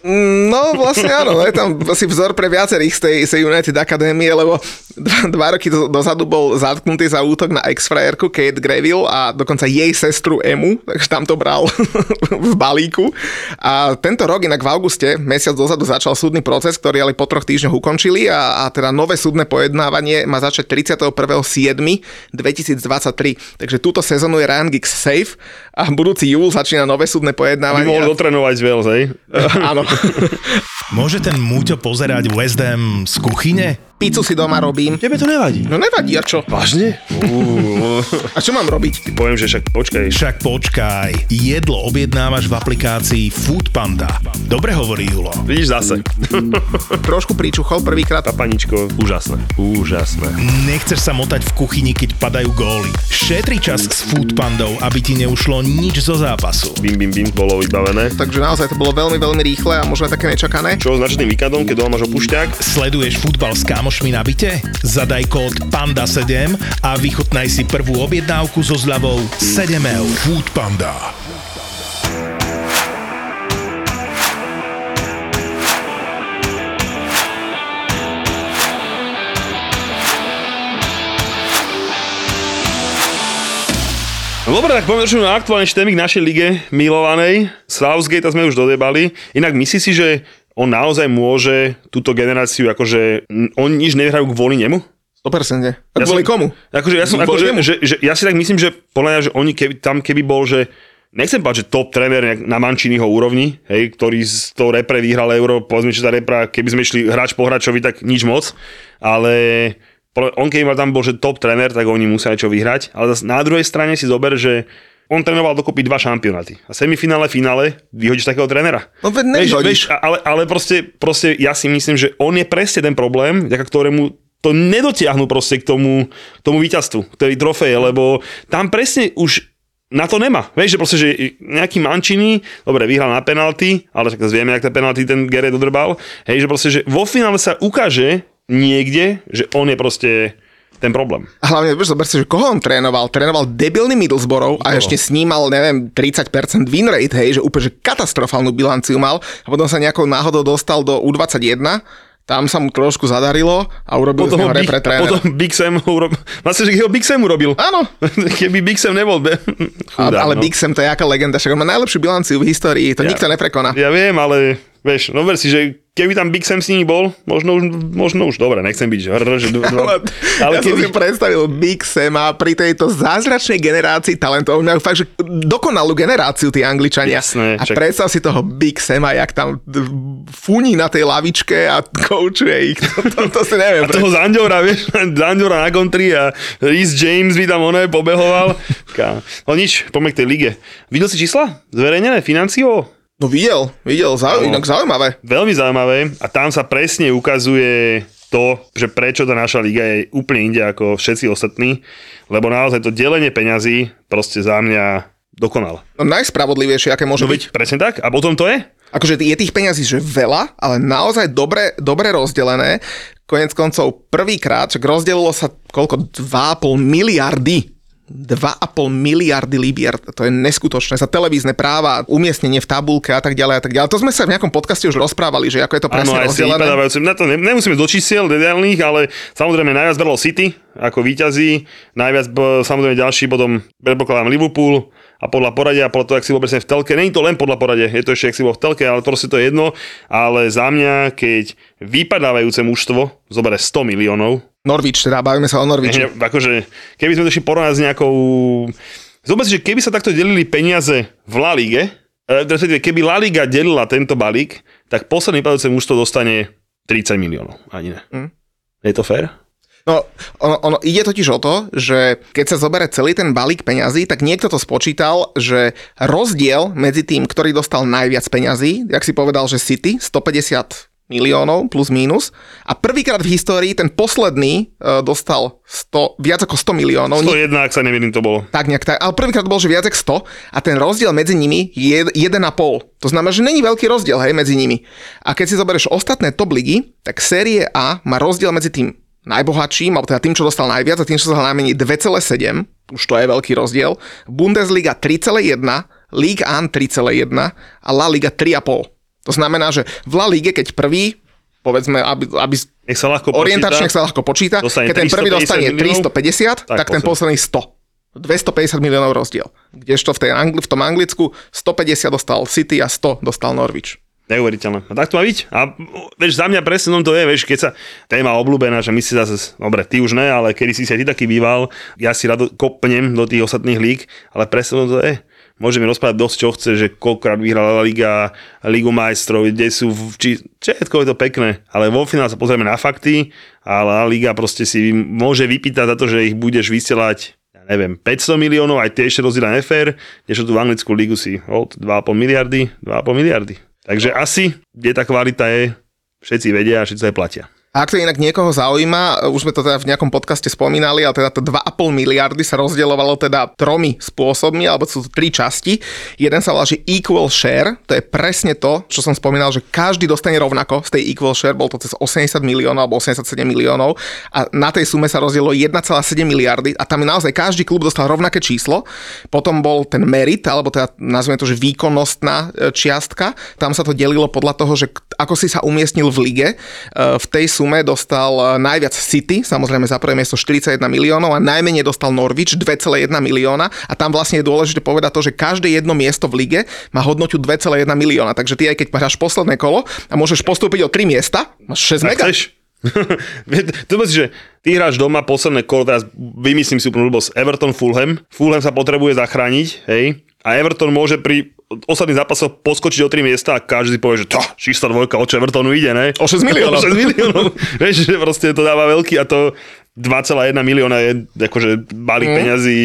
No vlastne áno, je tam asi vzor pre viacerých z tej, z tej United Akadémie, lebo dva, dva roky do, dozadu bol zatknutý za útok na ex-frajerku Kate Greville a dokonca jej sestru Emu, takže tam to bral v balíku. A tento rok inak v auguste, mesiac dozadu začal súdny proces, ktorý ale po troch týždňoch ukončili a, a teda nové súdne pojednávanie má začať 31.7.2023. Takže túto sezónu je Ryan Giggs safe a budúci júl začína nové súdne pojednávanie. Aby mohol dotrenovať z Wales, hej? áno. Môže ten Múťo pozerať West Ham z kuchyne? Pizzu si doma robím. Tebe to nevadí. No nevadí, a čo? Vážne? a čo mám robiť? Ty poviem, že však počkaj. Však počkaj. Jedlo objednávaš v aplikácii Food Panda. Dobre hovorí Julo. Vidíš zase. Trošku príčuchol prvýkrát. A paničko, úžasné. Úžasné. Nechceš sa motať v kuchyni, keď padajú góly. Šetri čas s Food Pandou, aby ti neušlo nič zo zápasu. Bim, bim, bim, bolo vybavené. Takže naozaj to bolo veľmi, veľmi rýchle a možno také nečakané. Čo s víkendom, keď doma máš opušťák? Sleduješ futbal s kamošmi na byte? Zadaj kód PANDA7 a vychutnaj si prvú objednávku so zľavou 7 eur. Food Panda. Dobre, tak poďme na aktuálne štémik našej lige milovanej. Southgate sme už dodebali. Inak myslíš si, že on naozaj môže túto generáciu, akože oni nič nevyhrajú kvôli nemu? 100%. A Ja kvôli som- komu? Akože ja som, akože, nemu? že, že, ja si tak myslím, že podľa mňa, že oni keby, tam keby bol, že nechcem povedať, že top tréner na Mančiniho úrovni, hej, ktorý z toho repre vyhral euro, povedzme, že tá repra, keby sme išli hráč po hráčovi, tak nič moc, ale on keby mal tam bol, že top tréner, tak oni musia niečo vyhrať, ale na druhej strane si zober, že on trénoval dokopy dva šampionáty. A semifinále, finále, vyhodíš takého trénera. No veď nevyhodíš. vieš, ale, ale proste, proste ja si myslím, že on je presne ten problém, vďaka ktorému to nedotiahnu proste k tomu, k tomu víťazstvu, k tej trofeje, lebo tam presne už na to nemá. Vieš, že proste, že nejaký Mančiny, dobre, vyhral na penalty, ale tak vieme, jak tie penalty ten Gere dodrbal, hej, že proste, že vo finále sa ukáže niekde, že on je proste ten problém. A hlavne, vieš, zober si, že koho on trénoval? Trénoval debilný Middlesbrough a ešte snímal, neviem, 30% win rate, hej, že úplne že katastrofálnu bilanciu mal a potom sa nejakou náhodou dostal do U21, tam sa mu trošku zadarilo a urobil z Potom, neho Big, repre potom Big Sam urobil, vlastne, že jeho Big Sam urobil. Áno, Keby Big Sam nebol, be, a, chudák, ale no. Big Sam to je aká legenda, však on má najlepšiu bilanciu v histórii, to Ja- nikto neprekoná. Ja viem, ale vieš, no ver si, že keby tam Big Sam s nimi bol, možno už, možno už, dobre, nechcem byť, že, hr, že Ale, ale ale ja som keby, si predstavil Big Sama pri tejto zázračnej generácii talentov. Majú fakt, že dokonalú generáciu tí Angličania. Jasné, a čak- predstav si toho Big Sama, jak tam funí na tej lavičke a koučuje ich. To, to, to si neviem. a toho Zandora, vieš, Zandora na kontri a Rhys James by tam oné pobehoval. No nič, poďme k tej lige. Videl si čísla? Zverejnené financiou? No videl, videl, zau, No. inak zaujímavé. Veľmi zaujímavé a tam sa presne ukazuje to, že prečo tá naša liga je úplne inde ako všetci ostatní, lebo naozaj to delenie peňazí proste za mňa dokonale. No najspravodlivejšie, aké môže No byť. presne tak. A potom to je? Akože je tých peňazí, že veľa, ale naozaj dobre, dobre rozdelené. Konec koncov prvýkrát, čak rozdelilo sa koľko? 2,5 miliardy 2,5 miliardy libier, to je neskutočné, za televízne práva, umiestnenie v tabulke a tak ďalej a tak ďalej. To sme sa v nejakom podcaste už rozprávali, že ako je to presne si rozdelené. Na to ne, nemusíme do čísiel detailných, ale samozrejme najviac bralo City ako víťazí, najviac samozrejme ďalší potom predpokladám Liverpool a podľa poradia, podľa toho, ak si bol presne v telke, je to len podľa poradia, je to ešte, ak si bol v telke, ale proste to je jedno, ale za mňa, keď vypadávajúce mužstvo zobere 100 miliónov, Norwich, teda bavíme sa o Norwichu. Ne, akože, keby sme to ešte porovnať s nejakou... Zober si, že keby sa takto delili peniaze v La Lige, e, respektíve keby La Liga delila tento balík, tak posledný padajúce mužstvo dostane 30 miliónov. Ani ne. Hm. Je to fér? No, ono, ono ide totiž o to, že keď sa zobere celý ten balík peňazí, tak niekto to spočítal, že rozdiel medzi tým, ktorý dostal najviac peňazí, jak si povedal, že City, 150 miliónov plus mínus. A prvýkrát v histórii ten posledný e, dostal 100, viac ako 100 miliónov. Ni- 101, ak sa nemýlim, to bolo. tak nejak tak, ale prvýkrát to bol, že viac ako 100 a ten rozdiel medzi nimi je 1,5. To znamená, že není veľký rozdiel hej, medzi nimi. A keď si zoberieš ostatné top ligy, tak série A má rozdiel medzi tým najbohatším, alebo teda tým, čo dostal najviac a tým, čo dostal najmenej 2,7, už to je veľký rozdiel. Bundesliga 3,1, Ligue 1 3,1 a La Liga 3,5. To znamená, že v La Lige, keď prvý, povedzme, aby, aby Nech sa ľahko orientačne počíta. sa ľahko počíta, keď ten prvý 350 dostane miliónov, 350, tak, tak ten posledný 100. 250 miliónov rozdiel. Kdežto v, tej Angli- v tom Anglicku 150 dostal City a 100 dostal Norwich. Neuveriteľné. A tak to má byť. A vieš, za mňa presne to je, vieš, keď sa téma obľúbená, že my si zase, dobre, ty už ne, ale kedy si aj ty taký býval, ja si rado kopnem do tých ostatných líg, ale presne to je. Môžeme rozprávať dosť, čo chce, že koľkokrát vyhrala Liga, Ligu majstrov, kde sú, v- či, všetko je to pekné, ale vo finále sa pozrieme na fakty a La Liga proste si môže vypýtať za to, že ich budeš vysielať ja neviem, 500 miliónov, aj tie ešte rozdiela nefér, kdežto tú anglickú ligu si od 2,5 miliardy, 2,5 miliardy. Takže asi, kde tá kvalita je, všetci vedia a všetci aj platia. Ak to inak niekoho zaujíma, už sme to teda v nejakom podcaste spomínali, ale teda to 2,5 miliardy sa rozdielovalo teda tromi spôsobmi, alebo sú to tri časti. Jeden sa volá, že equal share, to je presne to, čo som spomínal, že každý dostane rovnako z tej equal share, bol to cez 80 miliónov alebo 87 miliónov a na tej sume sa rozdielo 1,7 miliardy a tam naozaj každý klub dostal rovnaké číslo. Potom bol ten merit, alebo teda nazveme to, že výkonnostná e, čiastka. Tam sa to delilo podľa toho, že ako si sa umiestnil v lige. E, V tej sume sume dostal eh, najviac City, samozrejme za prvé miesto 41 miliónov a najmenej dostal Norwich 2,1 milióna a tam vlastne je dôležité povedať to, že každé jedno miesto v lige má hodnotu 2,1 milióna. Takže ty aj keď hráš posledné kolo a môžeš postúpiť o 3 miesta, máš 6 mega. To si, že ty hráš doma posledné kolo, teraz vymyslím si úplnú ľubosť, Everton Fulham. Fulham sa potrebuje zachrániť, hej, a Everton môže pri ostatných zápasoch poskočiť o 3 miesta a každý si povie, že to, čistá dvojka, o čo Evertonu ide, ne? O 6 miliónov. o 6 miliónov. Vieš, že proste to dáva veľký a to 2,1 milióna je akože balík mm. peňazí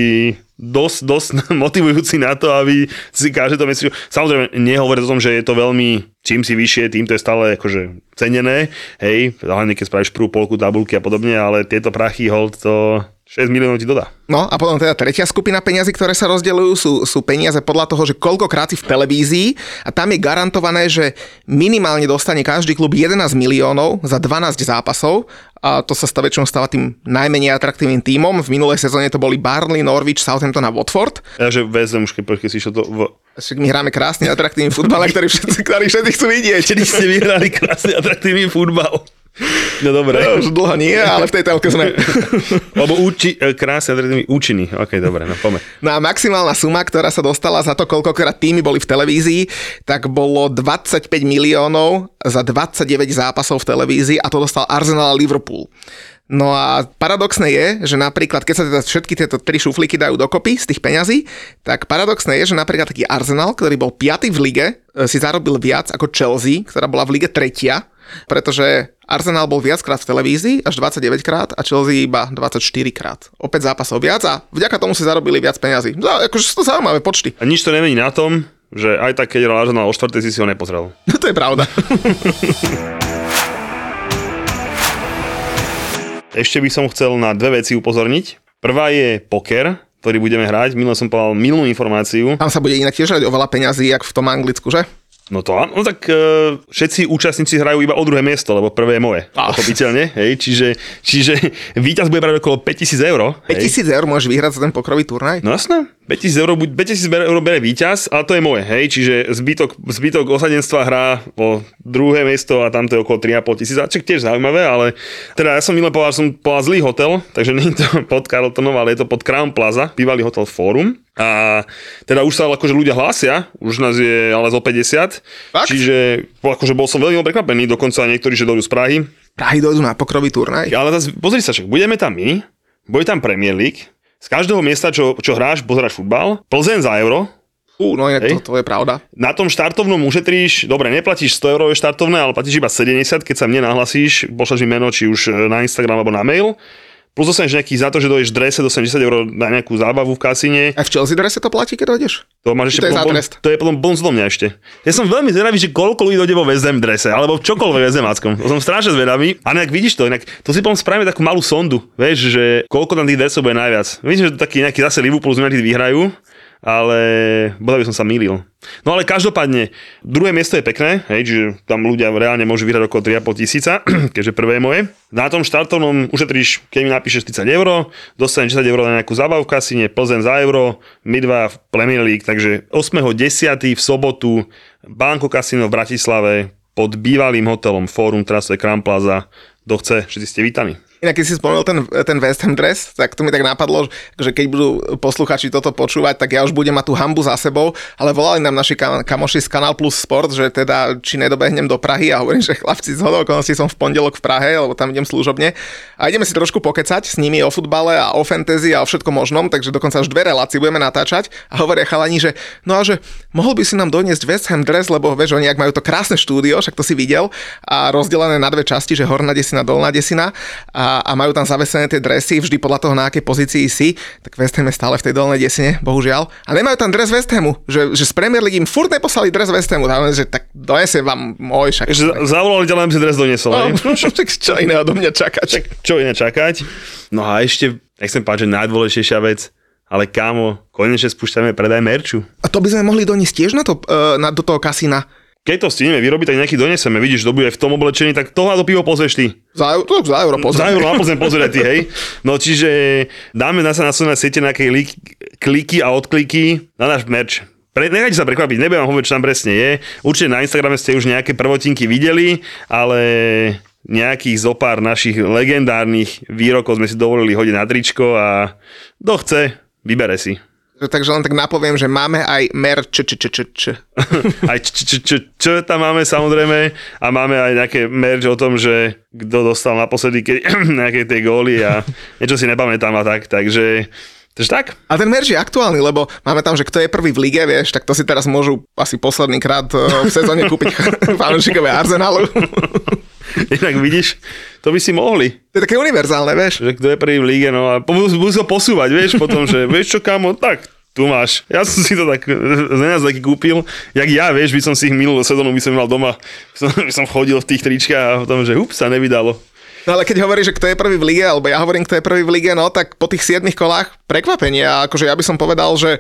dosť, dosť motivujúci na to, aby si každý to myslí. Samozrejme, nehovorí o tom, že je to veľmi, čím si vyššie, tým to je stále akože cenené, hej, hlavne keď spravíš prvú polku tabulky a podobne, ale tieto prachy hold to 6 miliónov ti dodá. No a potom teda tretia skupina peňazí, ktoré sa rozdeľujú, sú, sú peniaze podľa toho, že koľkokrát si v televízii a tam je garantované, že minimálne dostane každý klub 11 miliónov za 12 zápasov a to sa väčšinou stáva tým najmenej atraktívnym tímom. V minulej sezóne to boli Barnley, Norwich, Southampton a Watford. Ja, že vezem už, keď si to... V... Však my hráme krásny atraktívny futbal, ktorý všetci, ktorý všetci chcú vidieť. Kedy ste vyhrali krásny atraktívny futbal. No dobre. No, už dlho nie, ale v tej telke sme. Lebo úči, e, krásne, účinný. OK, dobre, no poďme. No a maximálna suma, ktorá sa dostala za to, koľkokrát týmy boli v televízii, tak bolo 25 miliónov za 29 zápasov v televízii a to dostal Arsenal a Liverpool. No a paradoxné je, že napríklad, keď sa teda všetky tieto tri šuflíky dajú dokopy z tých peňazí, tak paradoxné je, že napríklad taký Arsenal, ktorý bol 5. v lige, e, si zarobil viac ako Chelsea, ktorá bola v lige tretia, pretože Arsenal bol viackrát v televízii, až 29 krát a Chelsea iba 24 krát. Opäť zápasov viac a vďaka tomu si zarobili viac peňazí. No, akože sú to zaujímavé počty. A nič to nemení na tom, že aj tak, keď hral Arsenal o 4. si si ho nepozrel. No to je pravda. Ešte by som chcel na dve veci upozorniť. Prvá je poker, ktorý budeme hrať. Minulé som povedal milú informáciu. Tam sa bude inak tiež hrať oveľa peňazí, jak v tom Anglicku, že? No to áno, no tak uh, všetci účastníci hrajú iba o druhé miesto, lebo prvé je moje, ah. pochopiteľne, hej, čiže, čiže víťaz bude brať okolo 5000 eur. 5000 eur môžeš vyhrať za ten pokrový turnaj? No jasné, 5000 eur, 5000 eur bere víťaz, ale to je moje, hej, čiže zbytok, zbytok osadenstva hrá o druhé miesto a tam to je okolo 3,5 tisíc, čo tiež zaujímavé, ale teda ja som milé povedal, som povedal zlý hotel, takže nie je to pod Carltonom, ale je to pod Crown Plaza, bývalý hotel Forum. A teda už sa akože ľudia hlásia, už nás je ale zo 50, Fakt? čiže akože bol som veľmi prekvapený, dokonca niektorí, že dojdú z Prahy. Prahy dojdú na pokrový turnaj? Ale zase, pozri sa, však budeme tam my, bude tam Premier League, z každého miesta, čo, čo hráš, pozeráš futbal, Plzeň za euro, Ú, no je, to, to je pravda. Na tom štartovnom ušetríš, dobre, neplatíš 100 eurové štartovné, ale platíš iba 70, keď sa mne nahlasíš, pošleš mi meno, či už na Instagram alebo na mail Plus dostaneš nejaký za to, že dojdeš drese, dostaneš 10 eur na nejakú zábavu v kasíne. A v Chelsea drese to platí, keď dojdeš? To máš ešte to, je bon, to je potom bonus do mňa ešte. Ja som veľmi zvedavý, že koľko ľudí dojde vo VSM drese, alebo v čokoľvek VSM To som strašne zvedavý. A nejak vidíš to, inak to si potom spravíme takú malú sondu, vieš, že koľko tam tých dresov bude najviac. Vidíš, že taký nejaký zase Liverpool z vyhrajú ale bodaj by som sa mýlil. No ale každopádne, druhé miesto je pekné, hej, čiže tam ľudia reálne môžu vyhrať okolo 3,5 tisíca, keďže prvé je moje. Na tom štartovnom ušetríš, keď mi napíšeš 30 eur, dostaneš 10 eur na nejakú zábavu v kasíne, Plzen za euro, my dva v Premier League, takže 8.10. v sobotu Banko Casino v Bratislave pod bývalým hotelom Forum, teraz to je Kram Plaza, kto chce, všetci ste vítaní. Inak keď si spomenul ten, ten West Ham dress, tak to mi tak napadlo, že keď budú posluchači toto počúvať, tak ja už budem mať tú hambu za sebou, ale volali nám naši kam, kamoši z Kanal Plus Sport, že teda či nedobehnem do Prahy a hovorím, že chlapci z okolností som v pondelok v Prahe, lebo tam idem služobne. A ideme si trošku pokecať s nimi o futbale a o fantasy a o všetko možnom, takže dokonca až dve relácie budeme natáčať. A hovoria chalani, že no a že mohol by si nám doniesť West Ham dress, lebo vieš, oni ak majú to krásne štúdio, však to si videl a rozdelené na dve časti, že horná desina, dolná desina. A a, majú tam zavesené tie dresy vždy podľa toho, na akej pozícii si, tak West Ham je stále v tej dolnej desine, bohužiaľ. A nemajú tam dres West Hamu, že, že z Premier League im furt neposlali dres West Hamu, tam, že tak donesiem vám môj však. Že zavolali ťa, len si dres doniesol, no, čo iné do mňa čakať. Čak, čo iné čakať? No a ešte, nechcem páčiť, najdôležitejšia vec, ale kámo, konečne spúšťame predaj merču. A to by sme mohli doniesť tiež na to, uh, na, do toho kasína keď to stihneme vyrobiť, tak nejaký doneseme. Vidíš, dobu je v tom oblečení, tak toho do pivo pozrieš ty. Za, to za euro pozrieš. Za euro na pozrieť ty, hej. No čiže dáme na sa na svojej siete nejaké kliky a odkliky na náš merch. Pre, nechajte sa prekvapiť, nebudem vám hovoriť, čo tam presne je. Určite na Instagrame ste už nejaké prvotinky videli, ale nejakých zopár našich legendárnych výrokov sme si dovolili hodiť na tričko a kto chce, vybere si. Takže len tak napoviem, že máme aj mer č, č, č, č, č. Aj č, č, č, č tam máme samozrejme a máme aj nejaké merch o tom, že kto dostal naposledy keď, nejaké tie góly a niečo si nepamätám a tak, takže Takže tak. A ten merch je aktuálny, lebo máme tam, že kto je prvý v lige, vieš, tak to si teraz môžu asi posledný krát eh, v sezóne kúpiť fanúšikové Arsenalu. Inak vidíš, to by si mohli. To je také univerzálne, vieš. Že kto je prvý v líge, no a budú sa posúvať, vieš, potom, že vieš čo, kamo, tak tu máš. Ja som si to tak z nás taký kúpil, jak ja, vieš, by som si ich minulú sezónu by som mal doma, by som, by som chodil v tých tričkách a potom, že up, sa nevydalo. No ale keď hovorí, že kto je prvý v lige, alebo ja hovorím, kto je prvý v lige, no tak po tých 7 kolách prekvapenie. A akože ja by som povedal, že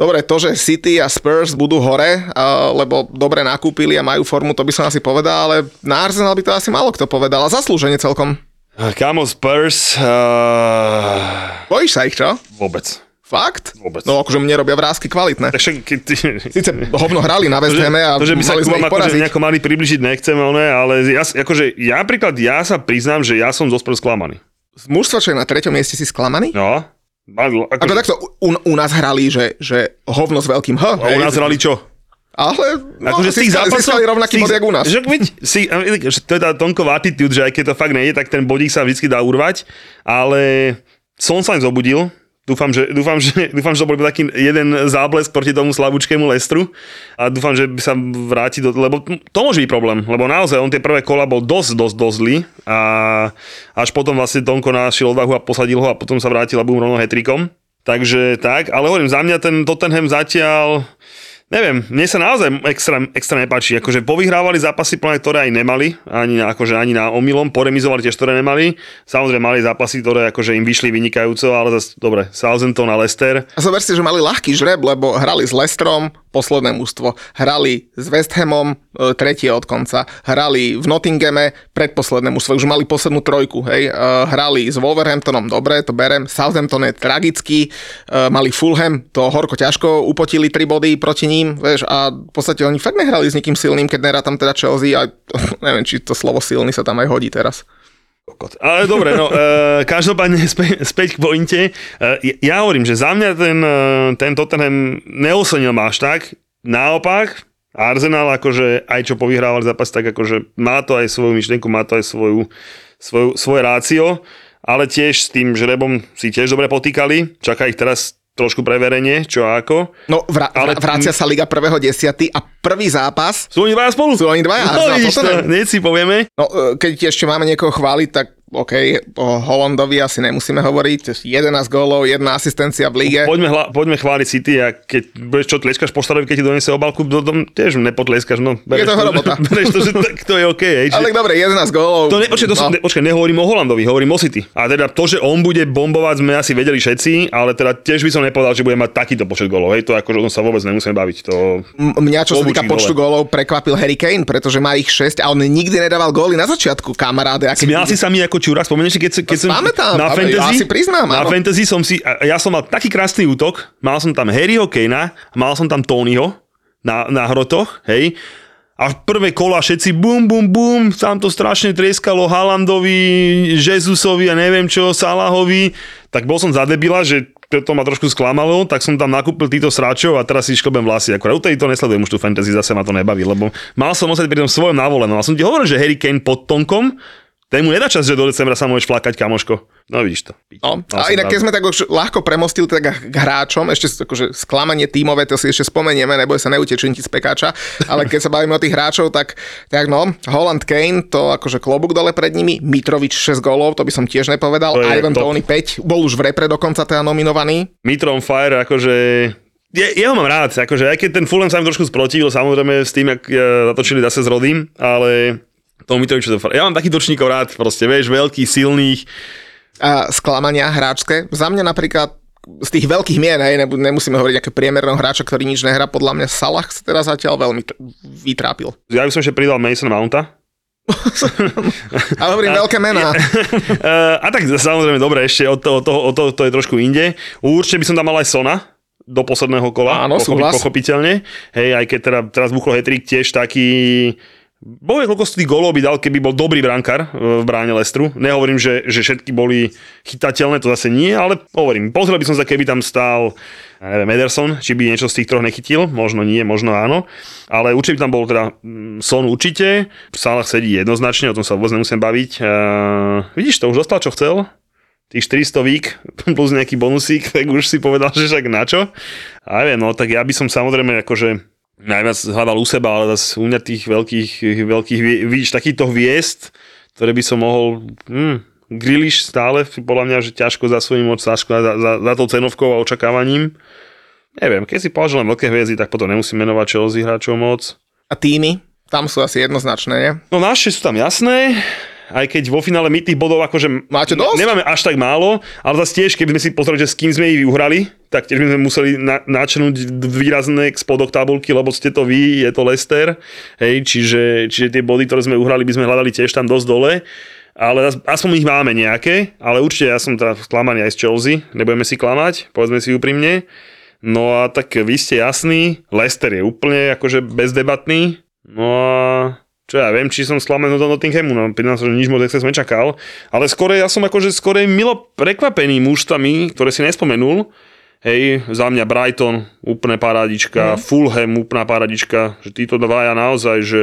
Dobre, to, že City a Spurs budú hore, lebo dobre nakúpili a majú formu, to by som asi povedal, ale na Arsenal by to asi malo kto povedal a zaslúženie celkom. Kamo Spurs... Uh... Bojíš sa ich, čo? Vôbec. Fakt? Vôbec. No akože mne robia vrázky kvalitné. Takže, keď ty... Sice hovno hrali na West Hame a to, že by sa mali k sme vám ich akože nejako mali približiť nechcem, ale, ale ja, akože, ja napríklad, ja sa priznám, že ja som dosť sklamaný. Z mužstva, čo je na treťom mieste, si sklamaný? No. Ako, Ako takto u, u nás hrali, že, že hovno s veľkým H. a u nás hrali čo? Ale no, Akože z tých zápasov... rovnaký bod, jak u nás. Že, veď, si, že to je tá Tonková attitude, že aj keď to fakt nejde, tak ten bodík sa vždy dá urvať, ale som sa zobudil, Dúfam že, dúfam, že, dúfam, že to bol taký jeden záblesk proti tomu slabúčkému Lestru a dúfam, že by sa vráti do... Lebo to môže byť problém, lebo naozaj on tie prvé kola bol dosť, dosť, dosť zlý a až potom vlastne Tonko našiel odvahu a posadil ho a potom sa vrátil a bum rovno hetrikom. Takže tak, ale hovorím, za mňa ten Tottenham zatiaľ, neviem, mne sa naozaj extra, extra nepáči. Akože povyhrávali zápasy, plné, ktoré aj nemali, ani na, akože ani na omylom, poremizovali tiež, ktoré nemali. Samozrejme mali zápasy, ktoré akože im vyšli vynikajúco, ale zase, dobre, Southampton a Leicester. A zober si, že mali ľahký žreb, lebo hrali s Lestrom, posledné mústvo, hrali s West Hamom, e, tretie od konca, hrali v Nottinghame, predposledné mústvo, už mali poslednú trojku, hej, e, hrali s Wolverhamptonom, dobre, to berem, Southampton je tragický, e, mali Fulham, to horko ťažko, upotili tri body proti ním, vieš, a v podstate oni fakt nehrali s nikým silným, keď nerá tam teda Chelsea a neviem, či to slovo silný sa tam aj hodí teraz. Kokot. Ale dobre, no, e, každopádne späť, späť k pointe. E, ja hovorím, že za mňa ten, e, ten Tottenham neosenil až tak. Naopak, Arsenal akože aj čo povyhrával zápas, tak akože má to aj svoju myšlienku, má to aj svoju, svoju, svoje rácio, ale tiež s tým žrebom si tiež dobre potýkali. Čaká ich teraz trošku preverenie, čo ako. No, vra- Ale- vrácia sa Liga 1. 10. a prvý zápas, Sú oni dvaja spolu? Sú oni dvaja, No, vidíš to, hneď si povieme. no, e, keď ešte máme niekoho chváliť, tak OK, o Holandovi asi nemusíme hovoriť, 11 gólov, jedna asistencia v lige. Poďme, hla, poďme chváliť City a keď budeš čo tlieskať poštarovi, keď ti donesie obálku, do, do, tiež nepotlieskaš. No, bereš to hrobota. Bereš to, že tak to je OK. Hej, Ale tak dobre, 11 gólov. to ne, počkaj, to no. no. ne, počkaj, nehovorím o Holandovi, hovorím o City. A teda to, že on bude bombovať, sme asi vedeli všetci, ale teda tiež by som nepovedal, že bude mať takýto počet golov. Hej, to akože o tom sa vôbec nemusíme baviť. To... M- Mňa, čo sa týka počtu gólov, prekvapil Harry Kane, pretože má ich 6 a on nikdy nedával góly na začiatku, kamaráde. Smial si sa mi ako čurák, spomenieš si, keď, keď som Pamätám, na fantasy, ja si priznám, na áno. fantasy som si, ja som mal taký krásny útok, mal som tam Harryho Kanea, mal som tam Tonyho na, na hrotoch, hej, a v prvé kola všetci bum, bum, bum, tam to strašne trieskalo Haalandovi, Jezusovi a neviem čo, Salahovi, tak bol som za debila, že to ma trošku sklamalo, tak som tam nakúpil týchto sráčov a teraz si šklbem vlasy. Akurát u to nesledujem už tú fantasy, zase ma to nebaví, lebo mal som osať pri tom svojom navolenom. A som ti hovoril, že Harry Kane pod tonkom, ten mu nedá čas, že do decembra sa môžeš plakať, kamoško. No vidíš to. No, Mal a inak keď sme tak už ľahko premostili tak k hráčom, ešte akože sklamanie tímové, to si ešte spomenieme, neboj sa neutečím ti z pekáča, ale keď sa bavíme o tých hráčov, tak, tak no, Holland Kane, to akože klobúk dole pred nimi, Mitrovič 6 gólov, to by som tiež nepovedal, To Ivan. Tony 5, bol už v repre dokonca teda nominovaný. Mitro on fire, akože... Je, jeho mám rád, akože aj keď ten Fulham sa mi trošku sprotivil, samozrejme s tým, jak e, zatočili zase s Rodím, ale to Mitrovič to Ja mám takých točníkov rád, proste, vieš, veľkých, silných. a sklamania hráčske. Za mňa napríklad z tých veľkých mien, hej, nemusíme hovoriť nejaké priemerného hráča, ktorý nič nehrá, podľa mňa Salah sa teraz zatiaľ veľmi t- vytrápil. Ja by som ešte pridal Mason Mounta. Ale hovorím veľké mená. A tak samozrejme, dobre, ešte od toho, toho, od toho to je trošku inde. Určite by som tam mal aj Sona do posledného kola. Áno, súhlas. Pochopiteľne. Hej, aj keď teda teraz buchlo hetrik tiež taký Bohvie, koľko z tých golov by dal, keby bol dobrý brankár v bráne Lestru. Nehovorím, že, že všetky boli chytateľné, to zase nie, ale hovorím, pozrel by som sa, keby tam stál neviem, Ederson, či by niečo z tých troch nechytil, možno nie, možno áno, ale určite by tam bol teda mm, Son určite, Salah sedí jednoznačne, o tom sa vôbec nemusím baviť. Uh, vidíš, to už dostal, čo chcel, tých 400 vík plus nejaký bonusík, tak už si povedal, že však na čo. A neviem, no tak ja by som samozrejme akože najviac hľadal u seba, ale zase u mňa tých veľkých, veľkých vidíš, takýchto hviezd, ktoré by som mohol, hm, Griliš stále, podľa mňa, že ťažko za svojím moc, ťažko za, za, za tou cenovkou a očakávaním. Neviem, keď si považujem veľké hviezdy, tak potom nemusím menovať Chelsea hráčov moc. A týmy? Tam sú asi jednoznačné, nie? No naše sú tam jasné aj keď vo finále my tých bodov akože Máte dosť? nemáme až tak málo, ale zase tiež, keby sme si pozreli, že s kým sme ich uhrali, tak tiež by sme museli na, načnúť výrazné spodok tabulky, lebo ste to vy, je to Lester, hej, čiže, čiže tie body, ktoré sme uhrali, by sme hľadali tiež tam dosť dole. Ale aspoň ich máme nejaké, ale určite ja som teda sklamaný aj z Chelsea, nebudeme si klamať, povedzme si úprimne. No a tak vy ste jasný, Leicester je úplne akože bezdebatný, no a čo ja viem, či som sklamený do Nottinghamu, no pri nás, že nič moc som nečakal, ale skore ja som akože skore milo prekvapený mužstvami, ktoré si nespomenul, Hej, za mňa Brighton, úplne parádička, mm. Fulham, úplná parádička, že títo dvaja naozaj, že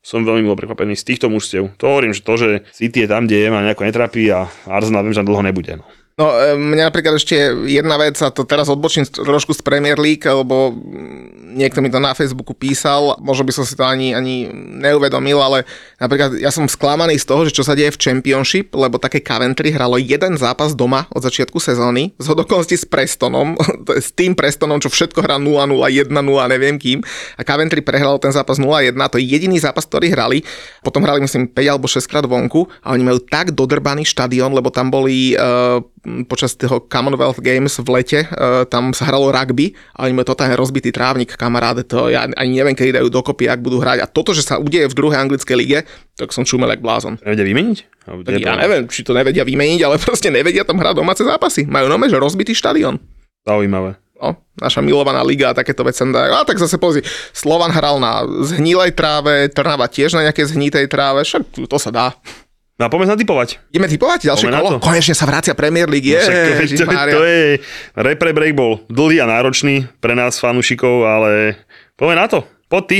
som veľmi bol prekvapený z týchto mužstiev. To hovorím, že to, že City je tam, kde je, ma nejako netrapí a Arsenal viem, že dlho nebude. No. No, e, mňa napríklad ešte jedna vec, a to teraz odbočím trošku z Premier League, lebo niekto mi to na Facebooku písal, možno by som si to ani, ani neuvedomil, ale napríklad ja som sklamaný z toho, že čo sa deje v Championship, lebo také Coventry hralo jeden zápas doma od začiatku sezóny, z hodokonosti s Prestonom, s tým Prestonom, čo všetko hrá 0-0, 1-0, neviem kým, a Coventry prehral ten zápas 0-1, to je jediný zápas, ktorý hrali, potom hrali myslím 5 alebo 6 krát vonku a oni majú tak dodrbaný štadión, lebo tam boli uh, počas toho Commonwealth Games v lete, uh, tam sa hralo rugby a oni majú totálne rozbitý trávnik, kamaráde, to ja ani neviem, kedy dajú dokopy, ak budú hrať. A toto, že sa udeje v druhej anglickej lige, tak som čumel jak blázon. Nevedia vymeniť? Tak ja neviem, či to nevedia vymeniť, ale proste nevedia tam hrať domáce zápasy. Majú nome, že rozbitý štadión. Zaujímavé. No, naša milovaná liga a takéto veci dajú. A tak zase pozri, Slovan hral na zhnilej tráve, Trnava tiež na nejakej zhnitej tráve, však to sa dá. No a poďme typovať. Ideme typovať ďalšie Poďme kolo? Konečne sa vracia Premier League. No však to, to, to je, repre break bol dlhý a náročný pre nás fanúšikov, ale poďme na to. Poď ty.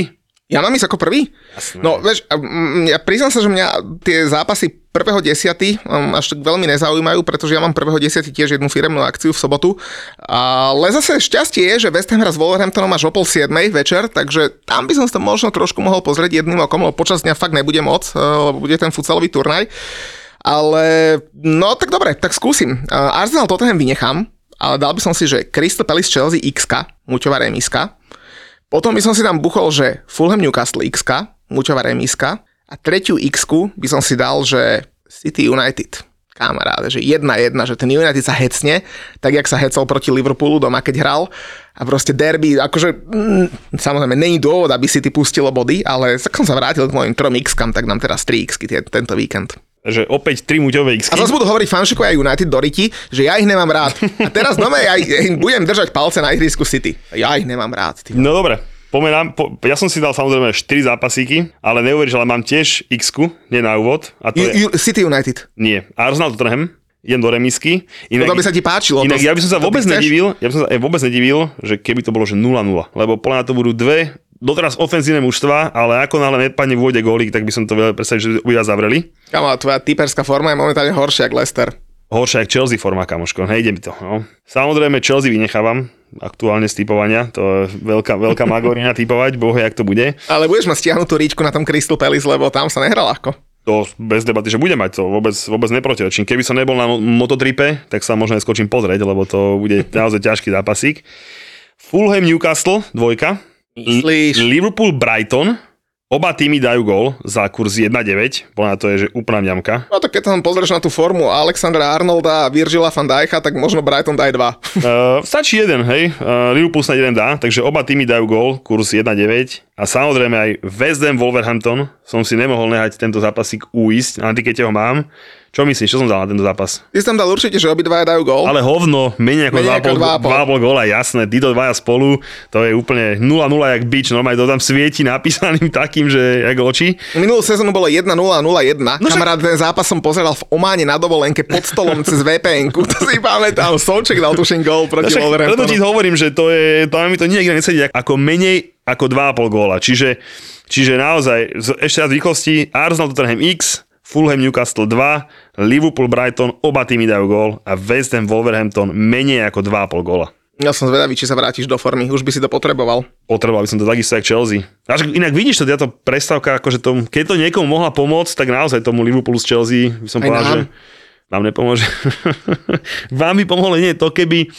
Ja mám ísť ako prvý? Jasné. No, vieš, ja priznám sa, že mňa tie zápasy prvého desiaty um, až tak veľmi nezaujímajú, pretože ja mám prvého desiaty tiež jednu firemnú akciu v sobotu. Ale zase šťastie je, že West Ham hra s Wolverhamptonom až o pol siedmej večer, takže tam by som sa možno trošku mohol pozrieť jedným okom, lebo počas dňa fakt nebude moc, uh, lebo bude ten futsalový turnaj. Ale, no tak dobre, tak skúsim. Uh, Arsenal Tottenham vynechám, ale dal by som si, že Crystal Palace Chelsea x muťová remiska. Potom by som si tam buchol, že Fulham Newcastle x muťová remiska. A tretiu x by som si dal, že City United kamaráde, že jedna jedna, že ten United sa hecne, tak jak sa hecol proti Liverpoolu doma, keď hral. A proste derby, akože mm, samozrejme není dôvod, aby City pustilo body, ale tak som sa vrátil k mojim trom x tak dám teraz 3 x tento víkend. Takže opäť tri muťové x A zase budú hovoriť fanšikovia United do Riti, že ja ich nemám rád. A teraz doma ja, ja im budem držať palce na ihrisku City. Ja ich nemám rád. Ty. No dobre, pomenám, po, ja som si dal samozrejme 4 zápasíky, ale neuveríš, ale mám tiež x nie na úvod. A to U, je, City United. nie, Arsenal Tottenham, idem do remisky. Inak, To by sa ti páčilo. inak to, ja by som sa vôbec nedivil, ja by som sa vôbec nedivil, že keby to bolo že 0-0, lebo podľa to budú dve doteraz ofenzívne mužstva, ale ako náhle nepadne v vôde gólik, tak by som to vedel predstaviť, že by zavreli. Kamo, tvoja typerská forma je momentálne horšia ako Leicester. Horšia ako Chelsea forma, kamoško. Hej, ide mi to. No. Samozrejme, Chelsea vynechávam aktuálne z typovania. To je veľká, veľká magorina typovať, boh, jak to bude. Ale budeš mať stiahnutú ríčku na tom Crystal Palace, lebo tam sa nehrá ľahko. To bez debaty, že budem mať to, vôbec, vôbec neprotirečím. Keby som nebol na mo- mototripe, tak sa možno neskočím pozrieť, lebo to bude naozaj ťažký zápasík. Fulham Newcastle, dvojka. Myslíš? Liverpool Brighton, oba týmy dajú gól za kurz 1,9, podľa to je že úplná ňamka. No tak keď tam pozrieš na tú formu Alexandra Arnolda a Virgila van Dijk'a, tak možno Brighton daj dva. Uh, stačí jeden, hej. Uh, Liverpool snad jeden dá, takže oba týmy dajú gól, kurz 1,9. A samozrejme aj West Ham Wolverhampton som si nemohol nehať tento zápasík uísť, na tikete ho mám. Čo myslíš, čo som dal na tento zápas? Ty si tam dal určite, že obidvaja dajú gól. Ale hovno, menej ako Menej ako 2,5 2,5. góla, jasné, títo dvaja spolu, to je úplne 0-0 jak bič, normálne to tam svieti napísaným takým, že jak oči. Minulú sezónu bolo 1-0 0-1. No Kamarát, ten zápas som pozeral v Ománe na dovolenke pod stolom cez vpn To si pamätám. Solček dal tuším gól proti Však preto ti Wolverhamptonu. hovorím, že to je, to mi to nikde nesedí ako menej ako 2,5 góla. Čiže, čiže naozaj, ešte raz rýchlosti, Arsenal Tottenham X, Fulham Newcastle 2, Liverpool Brighton, oba týmy dajú gól a West Ham Wolverhampton menej ako 2,5 góla. Ja som zvedavý, či sa vrátiš do formy. Už by si to potreboval. Potreboval by som to takisto jak Chelsea. A však inak vidíš to, táto prestávka, akože tomu, keď to niekomu mohla pomôcť, tak naozaj tomu Liverpoolu z Chelsea by som Aj povedal, nám. že vám nepomôže. vám by pomohlo nie to, keby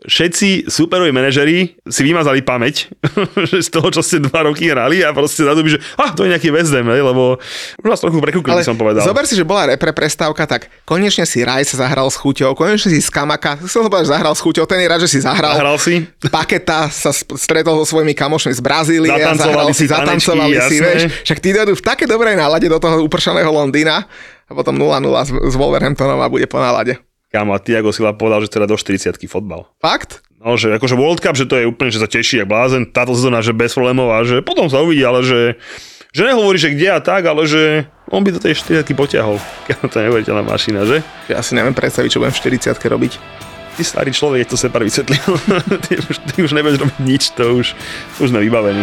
všetci superoví manažeri si vymazali pamäť z toho, čo ste dva roky hrali a proste by, že ah, to je nejaký West Ham, lebo už vás trochu prekúkli, som povedal. zober si, že bola repre prestávka, tak konečne si Rice zahral s chuťou, konečne si Skamaka, som povedať, že zahral s chuťou, ten je rád, že si zahral. Hral si? Paketa sa stretol so svojimi kamošmi z Brazílie a Zatancovali zahral si zatancovali tanečky, si, jasné. vieš. Však tí dojdú v také dobrej nálade do toho upršaného Londýna a potom 0-0 s, s Wolverhamptonom a bude po nálade. Kámo, a Tiago Silva povedal, že teda do 40 fotbal. Fakt? No, že akože World Cup, že to je úplne, že sa teší jak blázen, táto sezóna, že bez problémov a že potom sa uvidí, ale že, že nehovorí, že kde a tak, ale že on by do tej 40 potiahol. to je neuveriteľná mašina, že? Ja si neviem predstaviť, čo budem v 40 robiť. Ty starý človek, to separ vysvetlil. ty, už, ty už nebudeš robiť nič, to už, už sme vybavení.